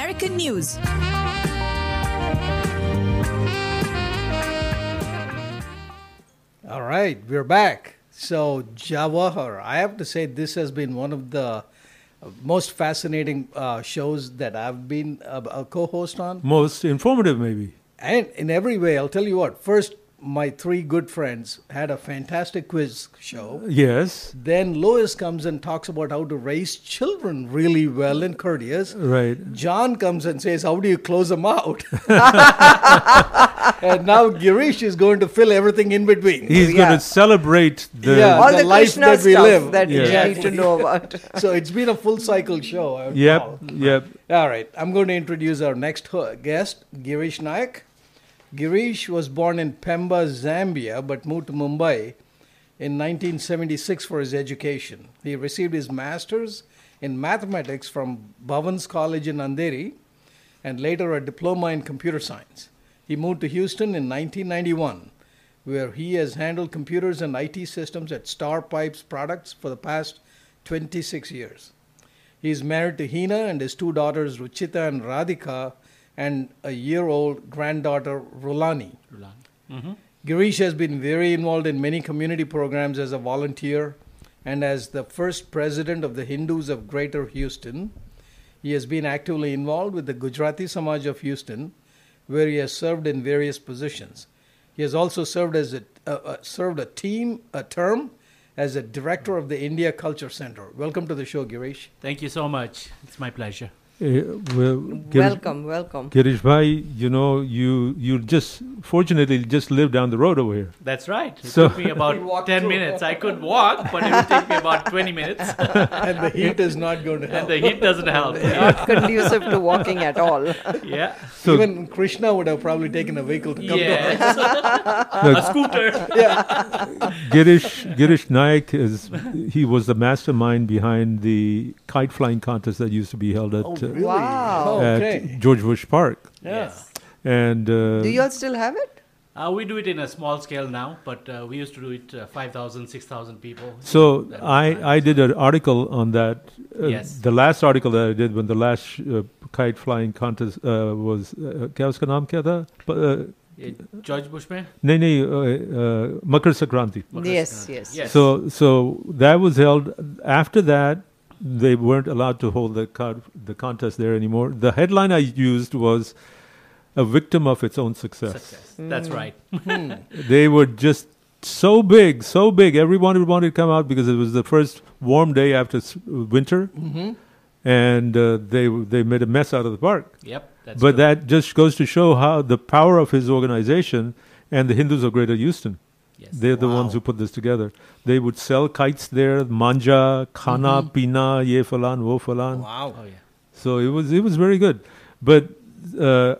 News.
All right, we're back. So, Jawahar, I have to say this has been one of the most fascinating uh, shows that I've been a, a co-host on.
Most informative, maybe.
And in every way, I'll tell you what. First, my three good friends had a fantastic quiz show.
Yes.
Then Lois comes and talks about how to raise children really well and courteous.
Right.
John comes and says, How do you close them out? and now Girish is going to fill everything in between.
He's going to celebrate the
yeah,
All
the,
the
life
Krishna
that we
stuff
live.
that you need to know about.
so it's been a full cycle show.
Yep,
call.
yep.
All right, I'm going to introduce our next guest, Girish Naik. Girish was born in Pemba, Zambia, but moved to Mumbai in 1976 for his education. He received his master's in mathematics from Bhavans College in Andheri and later a diploma in computer science. He moved to Houston in 1991, where he has handled computers and IT systems at Star Pipes Products for the past 26 years. He is married to Hina and his two daughters, Ruchita and Radhika, and a year old granddaughter, Rulani.
Mhm.
Girish has been very involved in many community programs as a volunteer and as the first president of the Hindus of Greater Houston. He has been actively involved with the Gujarati Samaj of Houston, where he has served in various positions. He has also served as a, uh, uh, served a team a term as a director of the India Culture Center. Welcome to the show, Girish.
Thank you so much. It's my pleasure.
Eh, well, Girish-
Welcome, welcome.
Girish Bhai, you know, you you just fortunately just live down the road over here.
That's right. It
So-
took me about 10 minutes. I could walk, but it would take me about 20 minutes.
and the heat is not going to help.
And the heat doesn't help.
Not conducive to walking at all.
Yeah.
So-
Even Krishna would have probably taken a vehicle to come
Yes.
to
A scooter.
Yeah.
Girish Girish Naik is he was the mastermind behind the kite flying contest that used to be held at
Oh,
uh,
really? Wow.
at
Okay.
George Bush Park.
Yes.
And uh,
Do you all still have it?
Uh, we do it in a small scale now, but uh, we used to do it uh, 5,000, 6,000 people.
So
That was
I, I did an article on that. Uh,
Yes.
The last article that I did when the last uh, kite flying contest uh, was uh, क्या उसका नाम क्या था? प- uh,
Yeah, George Bush में?
नहीं नहीं uh, uh, Makar Sankranti.
Yes, yes.
Yes.
So so that was held. After that, they weren't allowed to hold the con- the contest there anymore. The headline I used was a victim of its own success.
Success. That's right.
they were just so big, so big. Everyone wanted to come out because it was the first warm day after s- winter,
Mhm.
and uh, they they made a mess out of the park.
Yep, that's
but
true.
that just goes to show how the power of his organization and the Hindus of Greater Houston.
Yes.
They're the ones who put this together. They would sell kites there, manja, khana,
Mhm.
pina, ye falan, wo falan.
Wow.
Oh, yeah.
So it was it was very good. But uh,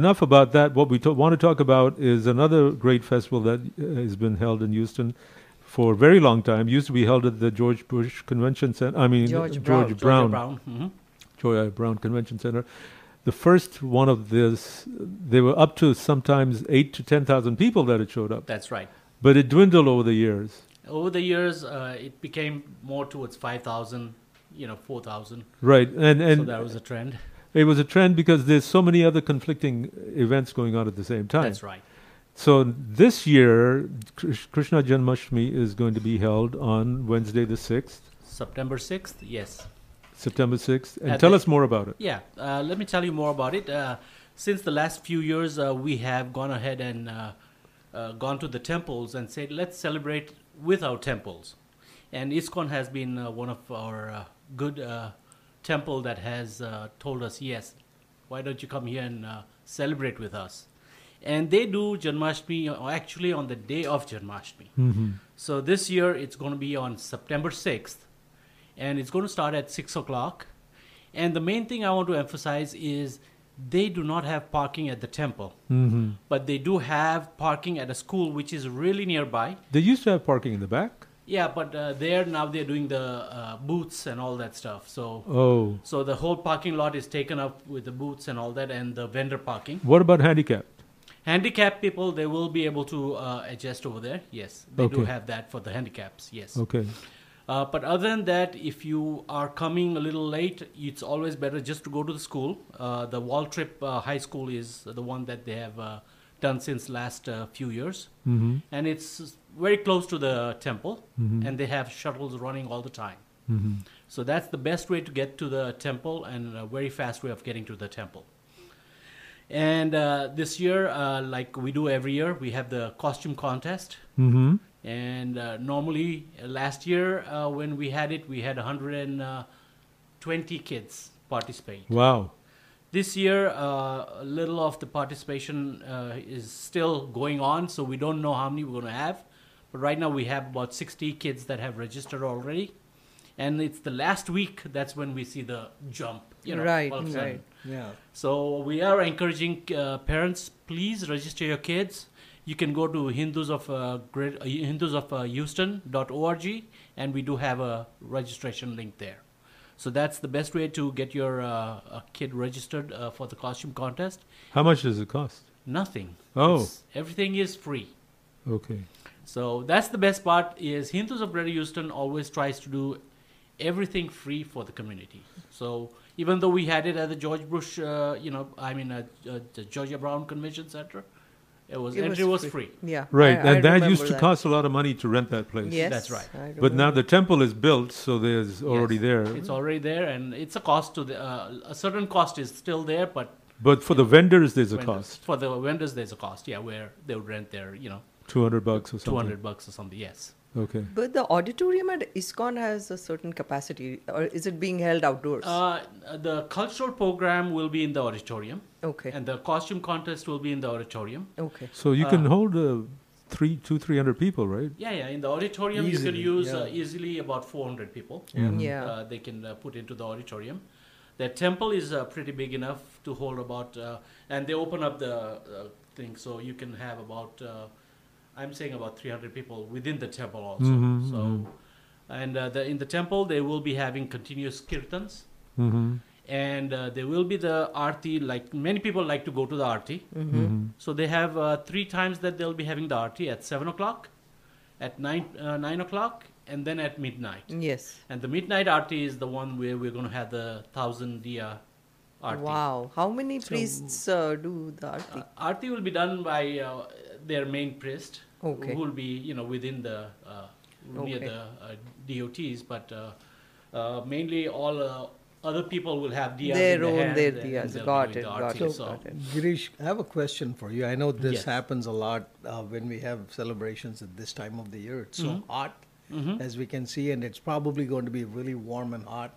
enough about that. What we to- want to talk about is another great festival that uh, has been held in Houston for a very long time. Used to be held at the George Bush Convention Center. I mean
George
George
Brown. George R.
Brown.
Brown, mhm.
George R. Brown Convention Center. The first one of this, there were up to sometimes eight to ten thousand people that had showed up.
That's right.
But it dwindled over the years.
Over the years, uh, it became more towards 5,000, you know, 4,000.
Right, and and
so that was a trend.
It was a trend because there's so many other conflicting events going on at the same time.
That's right.
So this year, Krishna Janmashtami is going to be held on Wednesday the sixth,
September 6th, yes.
September sixth, and
At
tell
the-
us more about it.
Yeah, uh, let me tell you more about it. Uh, since the last few years, uh, we have gone ahead and uh, gone to the temples and said, let's celebrate with our temples. And ISKCON has been uh, one of our uh, good uh, temple that has uh, told us, yes, why don't you come here and uh, celebrate with us? And they do Janmashtami actually on the day of Janmashtami.
Mhm.
So this year it's going to be on September 6th, and it's going to start at 6 o'clock. And the main thing I want to emphasize is they do not have parking at the temple,
Mhm.
but they do have parking at a school which is really nearby.
They used to have parking in the back.
Yeah, but uh, there now they're doing the uh, booths and all that stuff. So
Oh.
so the whole parking lot is taken up with the booths and all that, and the vendor parking.
What about handicapped?
Handicapped people, they will be able to uh, adjust over there. Yes, they do have that for the handicaps. Yes.
Okay.
Uh, but other than that, if you are coming a little late, it's always better just to go to the school. Uh, the Waltrip uh, High School is the one that they have uh, done since last uh, few years,
Mhm.
and it's very close to the temple,
Mhm.
and they have shuttles running all the time.
Mhm.
So that's the best way to get to the temple, and a very fast way of getting to the temple. And uh, this year, uh, like we do every year, we have the costume contest. And uh, normally, uh, last year uh, when we had it, we had 120 kids participate.
Wow.
This year, uh, a little of the participation uh, is still going on, so we don't know how many we're going to have. But right now, we have about 60 kids that have registered already. And it's the last week that's when we see the jump. You know,
Right,
all of a sudden.
right.
Yeah.
So we are encouraging uh, parents, please register your kids. You can go to Hindus of uh, Great, uh, Hindus of uh, Houston.org, and we do have a registration link there. So that's the best way to get your uh, uh, kid registered uh, for the costume contest.
How much does it cost?
Nothing.
Oh.
It's- everything is free.
Okay.
So that's the best part. Is Hindus of Greater Houston always tries to do everything free for the community. So even though we had it at the George Bush, uh, you know, I mean, uh, uh, the George R. Brown Convention Center, it was
It
entry
was
was
free.
free.
Yeah.
Right,
I- I
and that used to
that.
cost a lot of money to rent that place.
Yes,
That's right.
But now the temple is built, so there's already
Yes.
there.
It's already there, and it's a cost to the uh, a certain cost is still there, but
But for the vendors, there's a
vendors-
cost.
For the vendors, there's a cost. Yeah, where they would rent their, you know,
Two hundred bucks or something.
two hundred bucks or something. Yes.
Okay.
But the auditorium at ISKCON has a certain capacity, or is it being held outdoors?
Uh, the cultural program will be in the auditorium.
Okay.
And the costume contest will be in the auditorium.
Okay.
So you can
Uh,
hold uh, three, two, three hundred people, right?
Yeah, yeah. In the auditorium, you can use uh, easily about 400 people.
Yeah. Mhm.
Yeah.
Uh, they can uh, put into the auditorium. The temple is uh, pretty big enough to hold about, uh, and they open up the uh, thing so you can have about, uh, I'm saying about 300 people within the temple also.
Mhm,
So,
mhm.
and uh, the, in the temple they will be having continuous kirtans.
Mm-hmm.
And uh, there will be the arti. Like many people like to go to the arti,
Mm-hmm.
Mhm.
so they have uh, three times that they'll be having the arti at seven o'clock, at nine uh, nine o'clock, and then at midnight.
Yes.
And the midnight arti is the one where we're going to have the thousand diya arti.
Wow. How many
So-
priests uh, do the arti?
Uh, arti will be done by uh, their main priest,
Okay.
who will be you know within the uh, near
Okay.
the uh, DOTs, but uh, uh, mainly all uh, other people will have diyas
Their
in
own
hand
their
and- and
diyas.
they'll
Got it,
the
got
arti.
it,
So-
got it.
Girish, I have a question for you. I know this
Yes.
happens a lot uh, when we have celebrations at this time of the year. It's so
Mhm.
hot,
Mhm.
as we can see, and it's probably going to be really warm and hot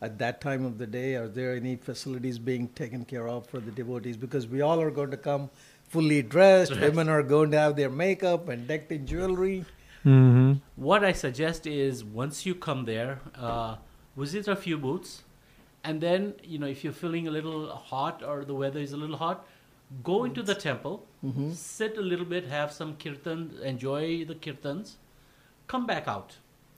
at that time of the day. Are there any facilities being taken care of for the devotees? Because we all are going to come fully dressed.
Dressed.
Women are going to have their makeup and decked in jewelry.
Mm-hmm.
What I suggest is once you come there, uh, visit a few booths, and then you know if you're feeling a little hot or the weather is a little hot, go into the temple,
Mhm.
sit a little bit, have some kirtan, enjoy the kirtans, come back out,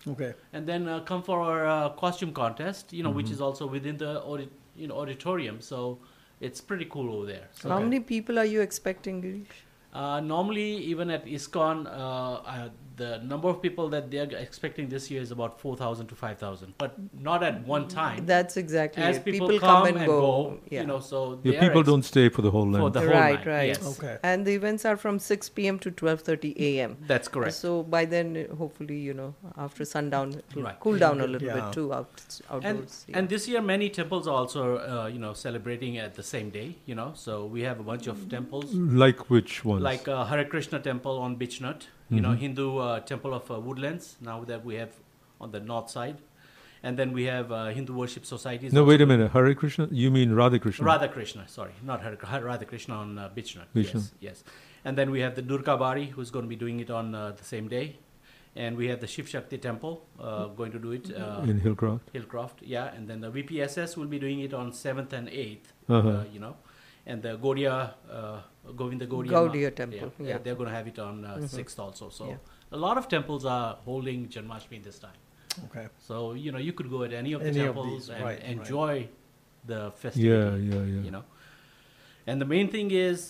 Okay.
and then uh, come for our uh, costume contest. You know, which
Mhm.
is also within the audit, you know auditorium, so it's pretty cool over there. So
How many people are you expecting, Girish?
uh, normally, even at ISKCON, uh, uh, the number of people that they're expecting this year is about 4,000 to 5,000, but not at one time.
That's exactly
As
it.
people,
People
come,
come and go, yeah.
you know, so
Yeah, people
ex-
don't stay for the whole
For
night.
the whole
right,
night,
right.
yes.
Okay.
And the events are from 6 p.m. to 12:30 a.m.
That's correct.
So by then, hopefully, you know, after sundown, it will
Right.
cool down a little
Yeah.
bit too out,
And,
outdoors. yeah.
and this year, many temples are also, uh, you know, celebrating at the same day. You know, so we have a bunch of temples,
Like which ones?
like uh, Hare Krishna Temple on Beechnut, you know,
Mhm.
Hindu uh, Temple of uh, Woodlands. Now that we have on the north side, and then we have uh, Hindu Worship Societies.
no, wait a minute. Hare Krishna? You mean Radha Krishna?
Radha Krishna, sorry, not Hare, Radha Krishna on uh, Beechnut.
Beechnut.
Yes, yes. And then we have the Durga Bari, who's going to be doing it on uh, the same day. and we have the Shiv Shakti Temple uh, going to do it uh,
In Hillcroft.
Hillcroft, yeah, and then the VPSS will be doing it on seventh and 8th
Uh-huh.
uh, you know, and the Gaudiya, uh, Govinda Gaudiya,
Gaudiya temple,
yeah,
yeah.
they're going to have it on uh,
Mhm.
sixth also. So
Yeah.
a lot of temples are holding Janmashtami this time.
Okay.
So you know you could go at any of the
Any of
temples
these,
and
right, right.
enjoy the festival.
Yeah, yeah, yeah.
You know, and the main thing is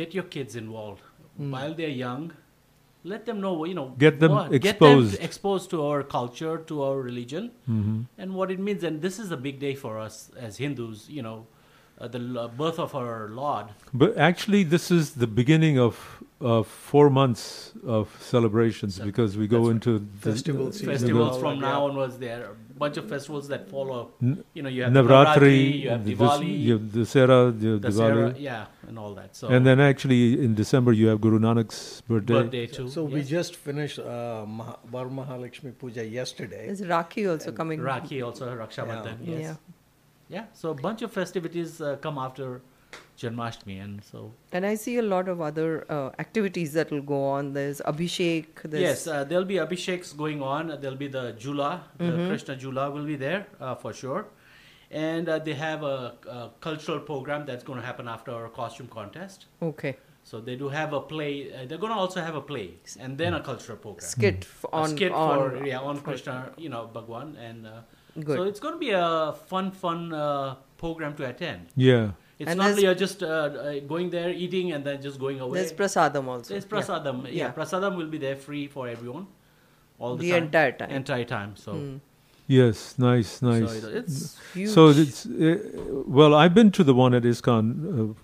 get your kids involved
Hmm.
while they're young. Let them know, you know,
Get them
what-
exposed.
Get them exposed to our culture, to our religion,
Mhm.
and what it means. And this is a big day for us as Hindus. You know, uh, the birth of our Lord.
But actually, this is the beginning of of four months of celebrations because we go into the
Festival season.
festivals
all
from
that,
now
yeah.
onwards. There are a bunch of festivals that follow. You know, you have
Navratri,
Navratri, you have
the-
Diwali,
you have Dussehra, you have
Dussehra,
Diwali.
yeah, and all that. So
and then actually in December you have Guru Nanak's birthday.
birthday too.
So we just finished uh, Maha, Varamahalakshmi Puja yesterday.
Is Rakhi also coming?
Rakhi also Raksha
Yeah.
Bandhan.
Yeah.
Yes. Yeah. Yeah, so a bunch of festivities uh, come after Janmashtami, and so
And I see a lot of other uh, activities that will go on. There's Abhishek. There's
yes, uh, there'll be abhisheks going on. There'll be the Jula, the
Mhm.
Krishna Jula will be there uh, for sure, and uh, they have a, a cultural program that's going to happen after our costume contest.
Okay.
So they do have a play. Uh, they're going to also have a play and then a cultural program.
Skit f-
A
on-
skit
on-
for yeah on Krishna, you know Bhagwan, and uh,
Good.
so it's going to be a fun, fun uh, program to attend.
Yeah.
It's
And
not
there's-
you're just uh, uh, going there, eating, and then just going away.
There's prasadam also.
There's
Yeah.
prasadam. Yeah.
Yeah.
prasadam will be there free for everyone. All the,
The
time.
entire time.
Entire time. So.
Mm.
Yes, nice, nice.
it- it's
So it's uh, well, I've been to the one at ISKCON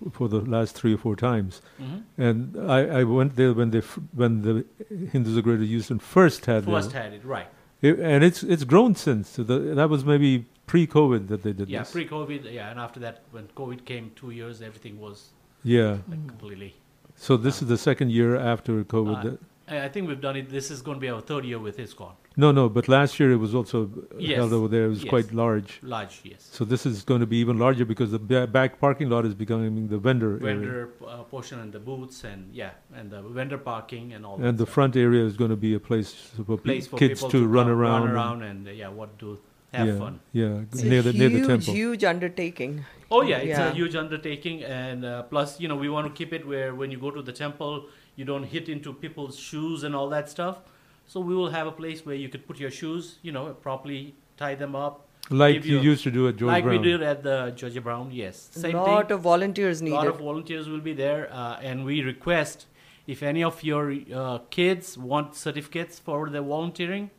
uh, for the last three or four times,
Mhm.
and I, I went there when they when the Hindus of Greater Houston first had
First
their-
had it, right.
It- and it's it's grown since. So the, that was maybe pre-COVID that they did
Yeah,
this.
pre-COVID. Yeah, and after that, when COVID came, two years, everything was
Yeah.
like completely.
So this is the second year after COVID.
Uh, I I think we've done it. This is going to be our third year with ISKCON.
no, no, but last year it was also uh,
Yes.
held over there. It was
Yes.
quite large.
Large, yes.
So this is going to be even larger because the back parking lot is becoming the vendor, area.
Vendor uh, portion and the booths and yeah, and the vendor parking and all.
and
that
the front area is going to be a place for, pe-
place for
kids
people
to, run
come-
around.
run
and-
around, and, uh, yeah, what do have
yeah,
fun.
Yeah,
It's
near
a
the near the temple.
huge undertaking.
Oh yeah, it's
Yeah.
a huge undertaking, and uh, plus, you know, we want to keep it where when you go to the temple, you don't hit into people's shoes and all that stuff. So we will have a place where you could put your shoes, you know, properly tie them up.
Like
give
you used to do at George
like
Brown.
Like we did at the George R. Brown, yes.
A
Same
lot
thing.
of volunteers
A lot of volunteers will be there, uh, and we request if any of your uh, kids want certificates for their volunteering,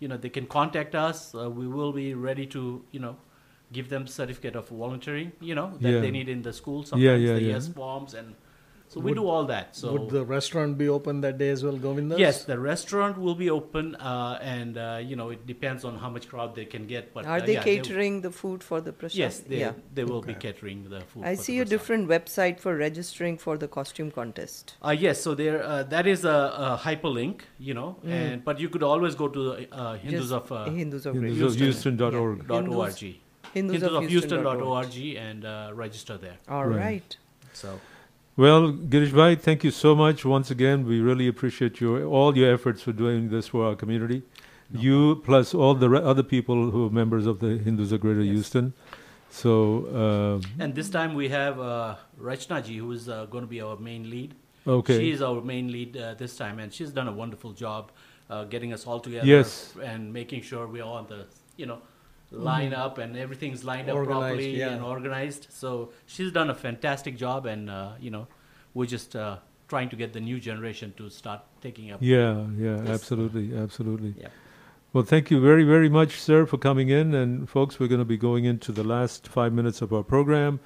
you know, they can contact us. Uh, we will be ready to, you know, give them certificate of volunteering, you know, that
Yeah.
they need in the school.
Yeah,
Sometimes
yeah,
the
yeah.
yes forms, and so we do all that. So
would the restaurant be open that day as well, Govinda?
Yes, the restaurant will be open, uh, and uh, you know it depends on how much crowd they can get. But
Are
uh,
they
yeah,
catering the food for the prasad?
Yes, they
yeah.
they will be catering the food.
I
for the
see a different website for registering for the costume contest.
Uh, yes, so there uh, that is a, a hyperlink, you know,
Mm.
and but you could always go to uh, Hindus
Just
of uh,
Hindus of
Hindus of Houston.org.
Yeah. dot
Hindus-
org.
Hindus
Hindus
of
of
Houston dot
Houston.org and uh, register there.
All
Right.
right.
So
Well, Girish Bhai, thank you so much once again. We really appreciate your all your efforts for doing this for our community. you plus all the re- other people who are members of the Hindus of Greater Houston. So, um,
and this time we have uh, Rachna ji, who is uh, going to be our main lead.
Okay.
She is our main lead uh, this time, and she's done a wonderful job uh, getting us all together.
Yes.
And making sure we're all on the, you know, line
Mhm.
up and everything's lined up properly
yeah.
and organized. So she's done a fantastic job, and uh, you know, we're just uh, trying to get the new generation to start taking up.
yeah, yeah,
this.
absolutely, absolutely.
Yeah.
Well, thank you very, very much, sir, for coming in. And folks, we're going to be going into the last five minutes of our program.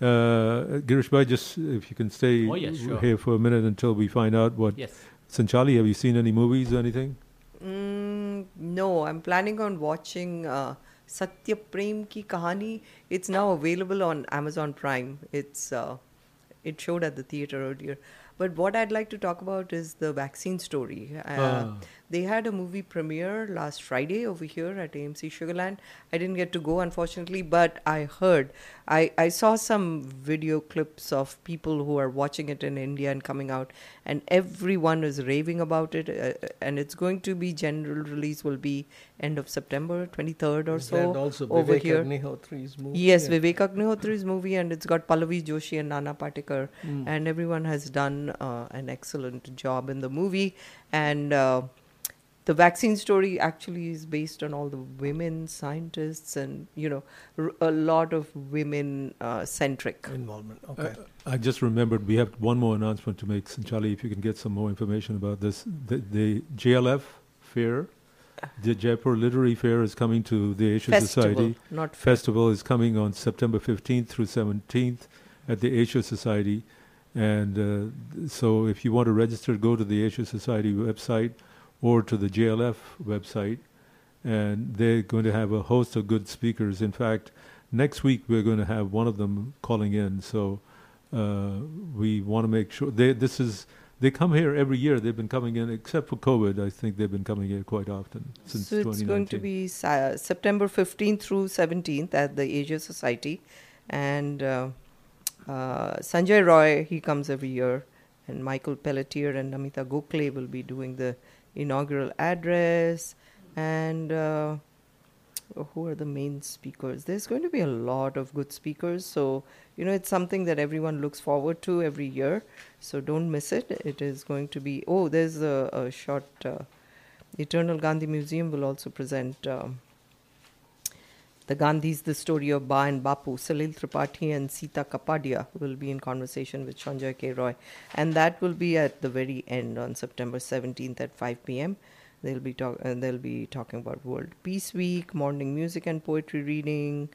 Uh, Girish Bhai, just if you can stay
Oh, yes, sure.
here for a minute until we find out what.
Yes.
Sanchali, have you seen any movies or anything?
Mm, no, I'm planning on watching uh, Satya Prem Ki Kahani. It's now available on Amazon Prime. It's uh, it showed at the theater earlier. But what I'd like to talk about is the vaccine story. Uh,
Ah.
They had a movie premiere last Friday over here at AMC Sugarland. I didn't get to go, unfortunately, but I heard, I, I saw some video clips of people who are watching it in India and coming out, and everyone is raving about it. Uh, and it's going to be general release will be end of September, 23rd or so.
that also
over
Vivek
here.
Agnihotri's movie?
Yes,
Yeah.
Vivek Agnihotri's movie, and it's got Pallavi Joshi and Nana Patekar,
Mm.
and everyone has done uh, an excellent job in the movie. And uh, the vaccine story actually is based on all the women scientists and you know r- a lot of women uh, centric
involvement.
Uh, I just remembered we have one more announcement to make. Sanchali, if you can get some more information about this. The, the JLF fair, the Jaipur Literary Fair is coming to the Asia
Festival,
Society.
not fair.
Festival is coming on September 15th through 17th at the Asia Society. And uh, so if you want to register, go to the Asia Society website or to the JLF website. And they're going to have a host of good speakers. In fact, next week we're going to have one of them calling in. So uh, we want to make sure they this is they come here every year. They've been coming in, except for COVID. I think they've been coming here quite often since
so it's
2019.
going to be September 15th through 17th at the Asia Society, and uh, uh, Sanjay Roy he comes every year, and Michael Pelletier and Namita Gokhale will be doing the inaugural address, and uh, who are the main speakers? There's going to be a lot of good speakers, so you know it's something that everyone looks forward to every year. So don't miss it. It is going to be. Oh, there's a, a short. Uh, Eternal Gandhi Museum will also present um, the Gandhis, the story of Ba and Bapu. Salil Tripathi and Sita Kapadia will be in conversation with Sanjay K. Roy. And that will be at the very end on September 17th at 5 p.m. They'll be, talk- uh, they'll be talking about World Peace Week, morning music and poetry reading,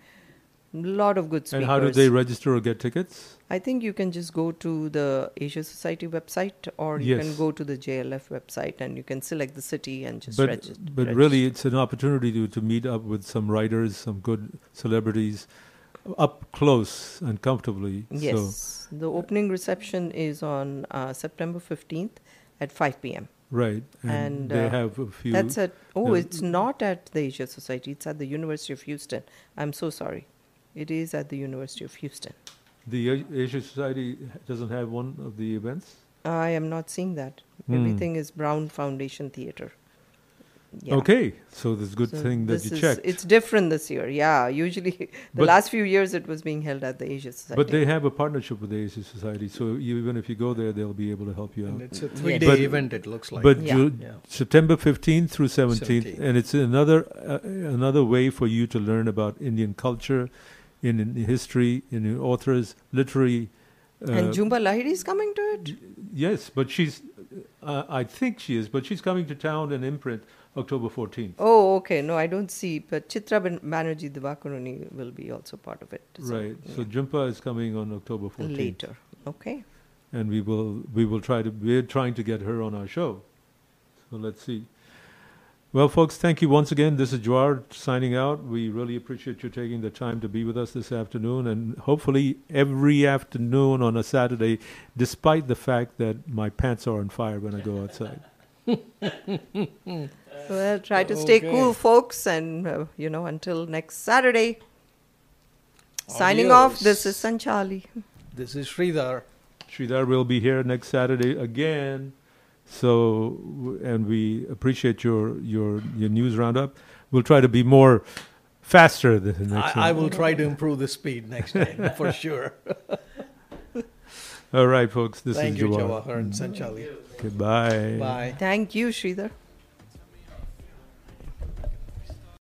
lot of good speakers.
and how do they register or get tickets?
I think you can just go to the Asia Society website or you can go to the JLF website and you can select the city and just
but
register.
but really, it's an opportunity to, to meet up with some writers, some good celebrities, up close and comfortably.
Yes. the opening reception is on uh, September 15th at 5 p.m.
Right, and,
And,
they
uh,
have a few.
That's at, oh,
uh,
it's not at the Asia Society, it's at the University of Houston. I'm so sorry. It is at the University of Houston.
the Asia Society doesn't have one of the events.
I am not seeing that.
Hmm.
Everything is Brown Foundation Theater. Yeah.
Okay, so it's a good
So
thing that you
is-
checked.
It's different this year. Yeah, usually the
But-
last few years it was being held at the Asia Society.
But they have a partnership with the Asia Society, so even if you go there, they'll be able to help you out.
And it's a three-day
But-
event, it looks like.
But
Yeah.
Ju-
Yeah.
September 15th through 17th,
17th.
and it's another uh, another way for you to learn about Indian culture, in, in history, in authors, literary. Uh,
and Jhumpa Lahiri is coming to it?
Yes, but she's. Uh, I think she is, but she's coming to town and imprint October 14th.
Oh, okay. No, I don't see. But Chitra Ban- Banerjee Divakaruni will be also part of it. So,
right. So Jhumpa is coming on October 14th.
Later. Okay.
and we will we will try to we're trying to get her on our show. So let's see. Well, folks, thank you once again. This is Jawar signing out. We really appreciate you taking the time to be with us this afternoon, and hopefully every afternoon on a Saturday, despite the fact that my pants are on fire when I go outside.
Well, try to stay
Okay.
cool, folks. And, uh, you know, until next Saturday. Signing off, this is Sanchali.
This is Sridhar.
Sridhar will be here next Saturday again. So, and we appreciate your your your news roundup. We'll try to be more faster the next
I, I will try to improve the speed next time for sure.
All right, folks. This
Thank
is
you,
Jawar.
Jawahar and Sanchali.
Okay, bye.
Bye.
Thank you, Sridhar.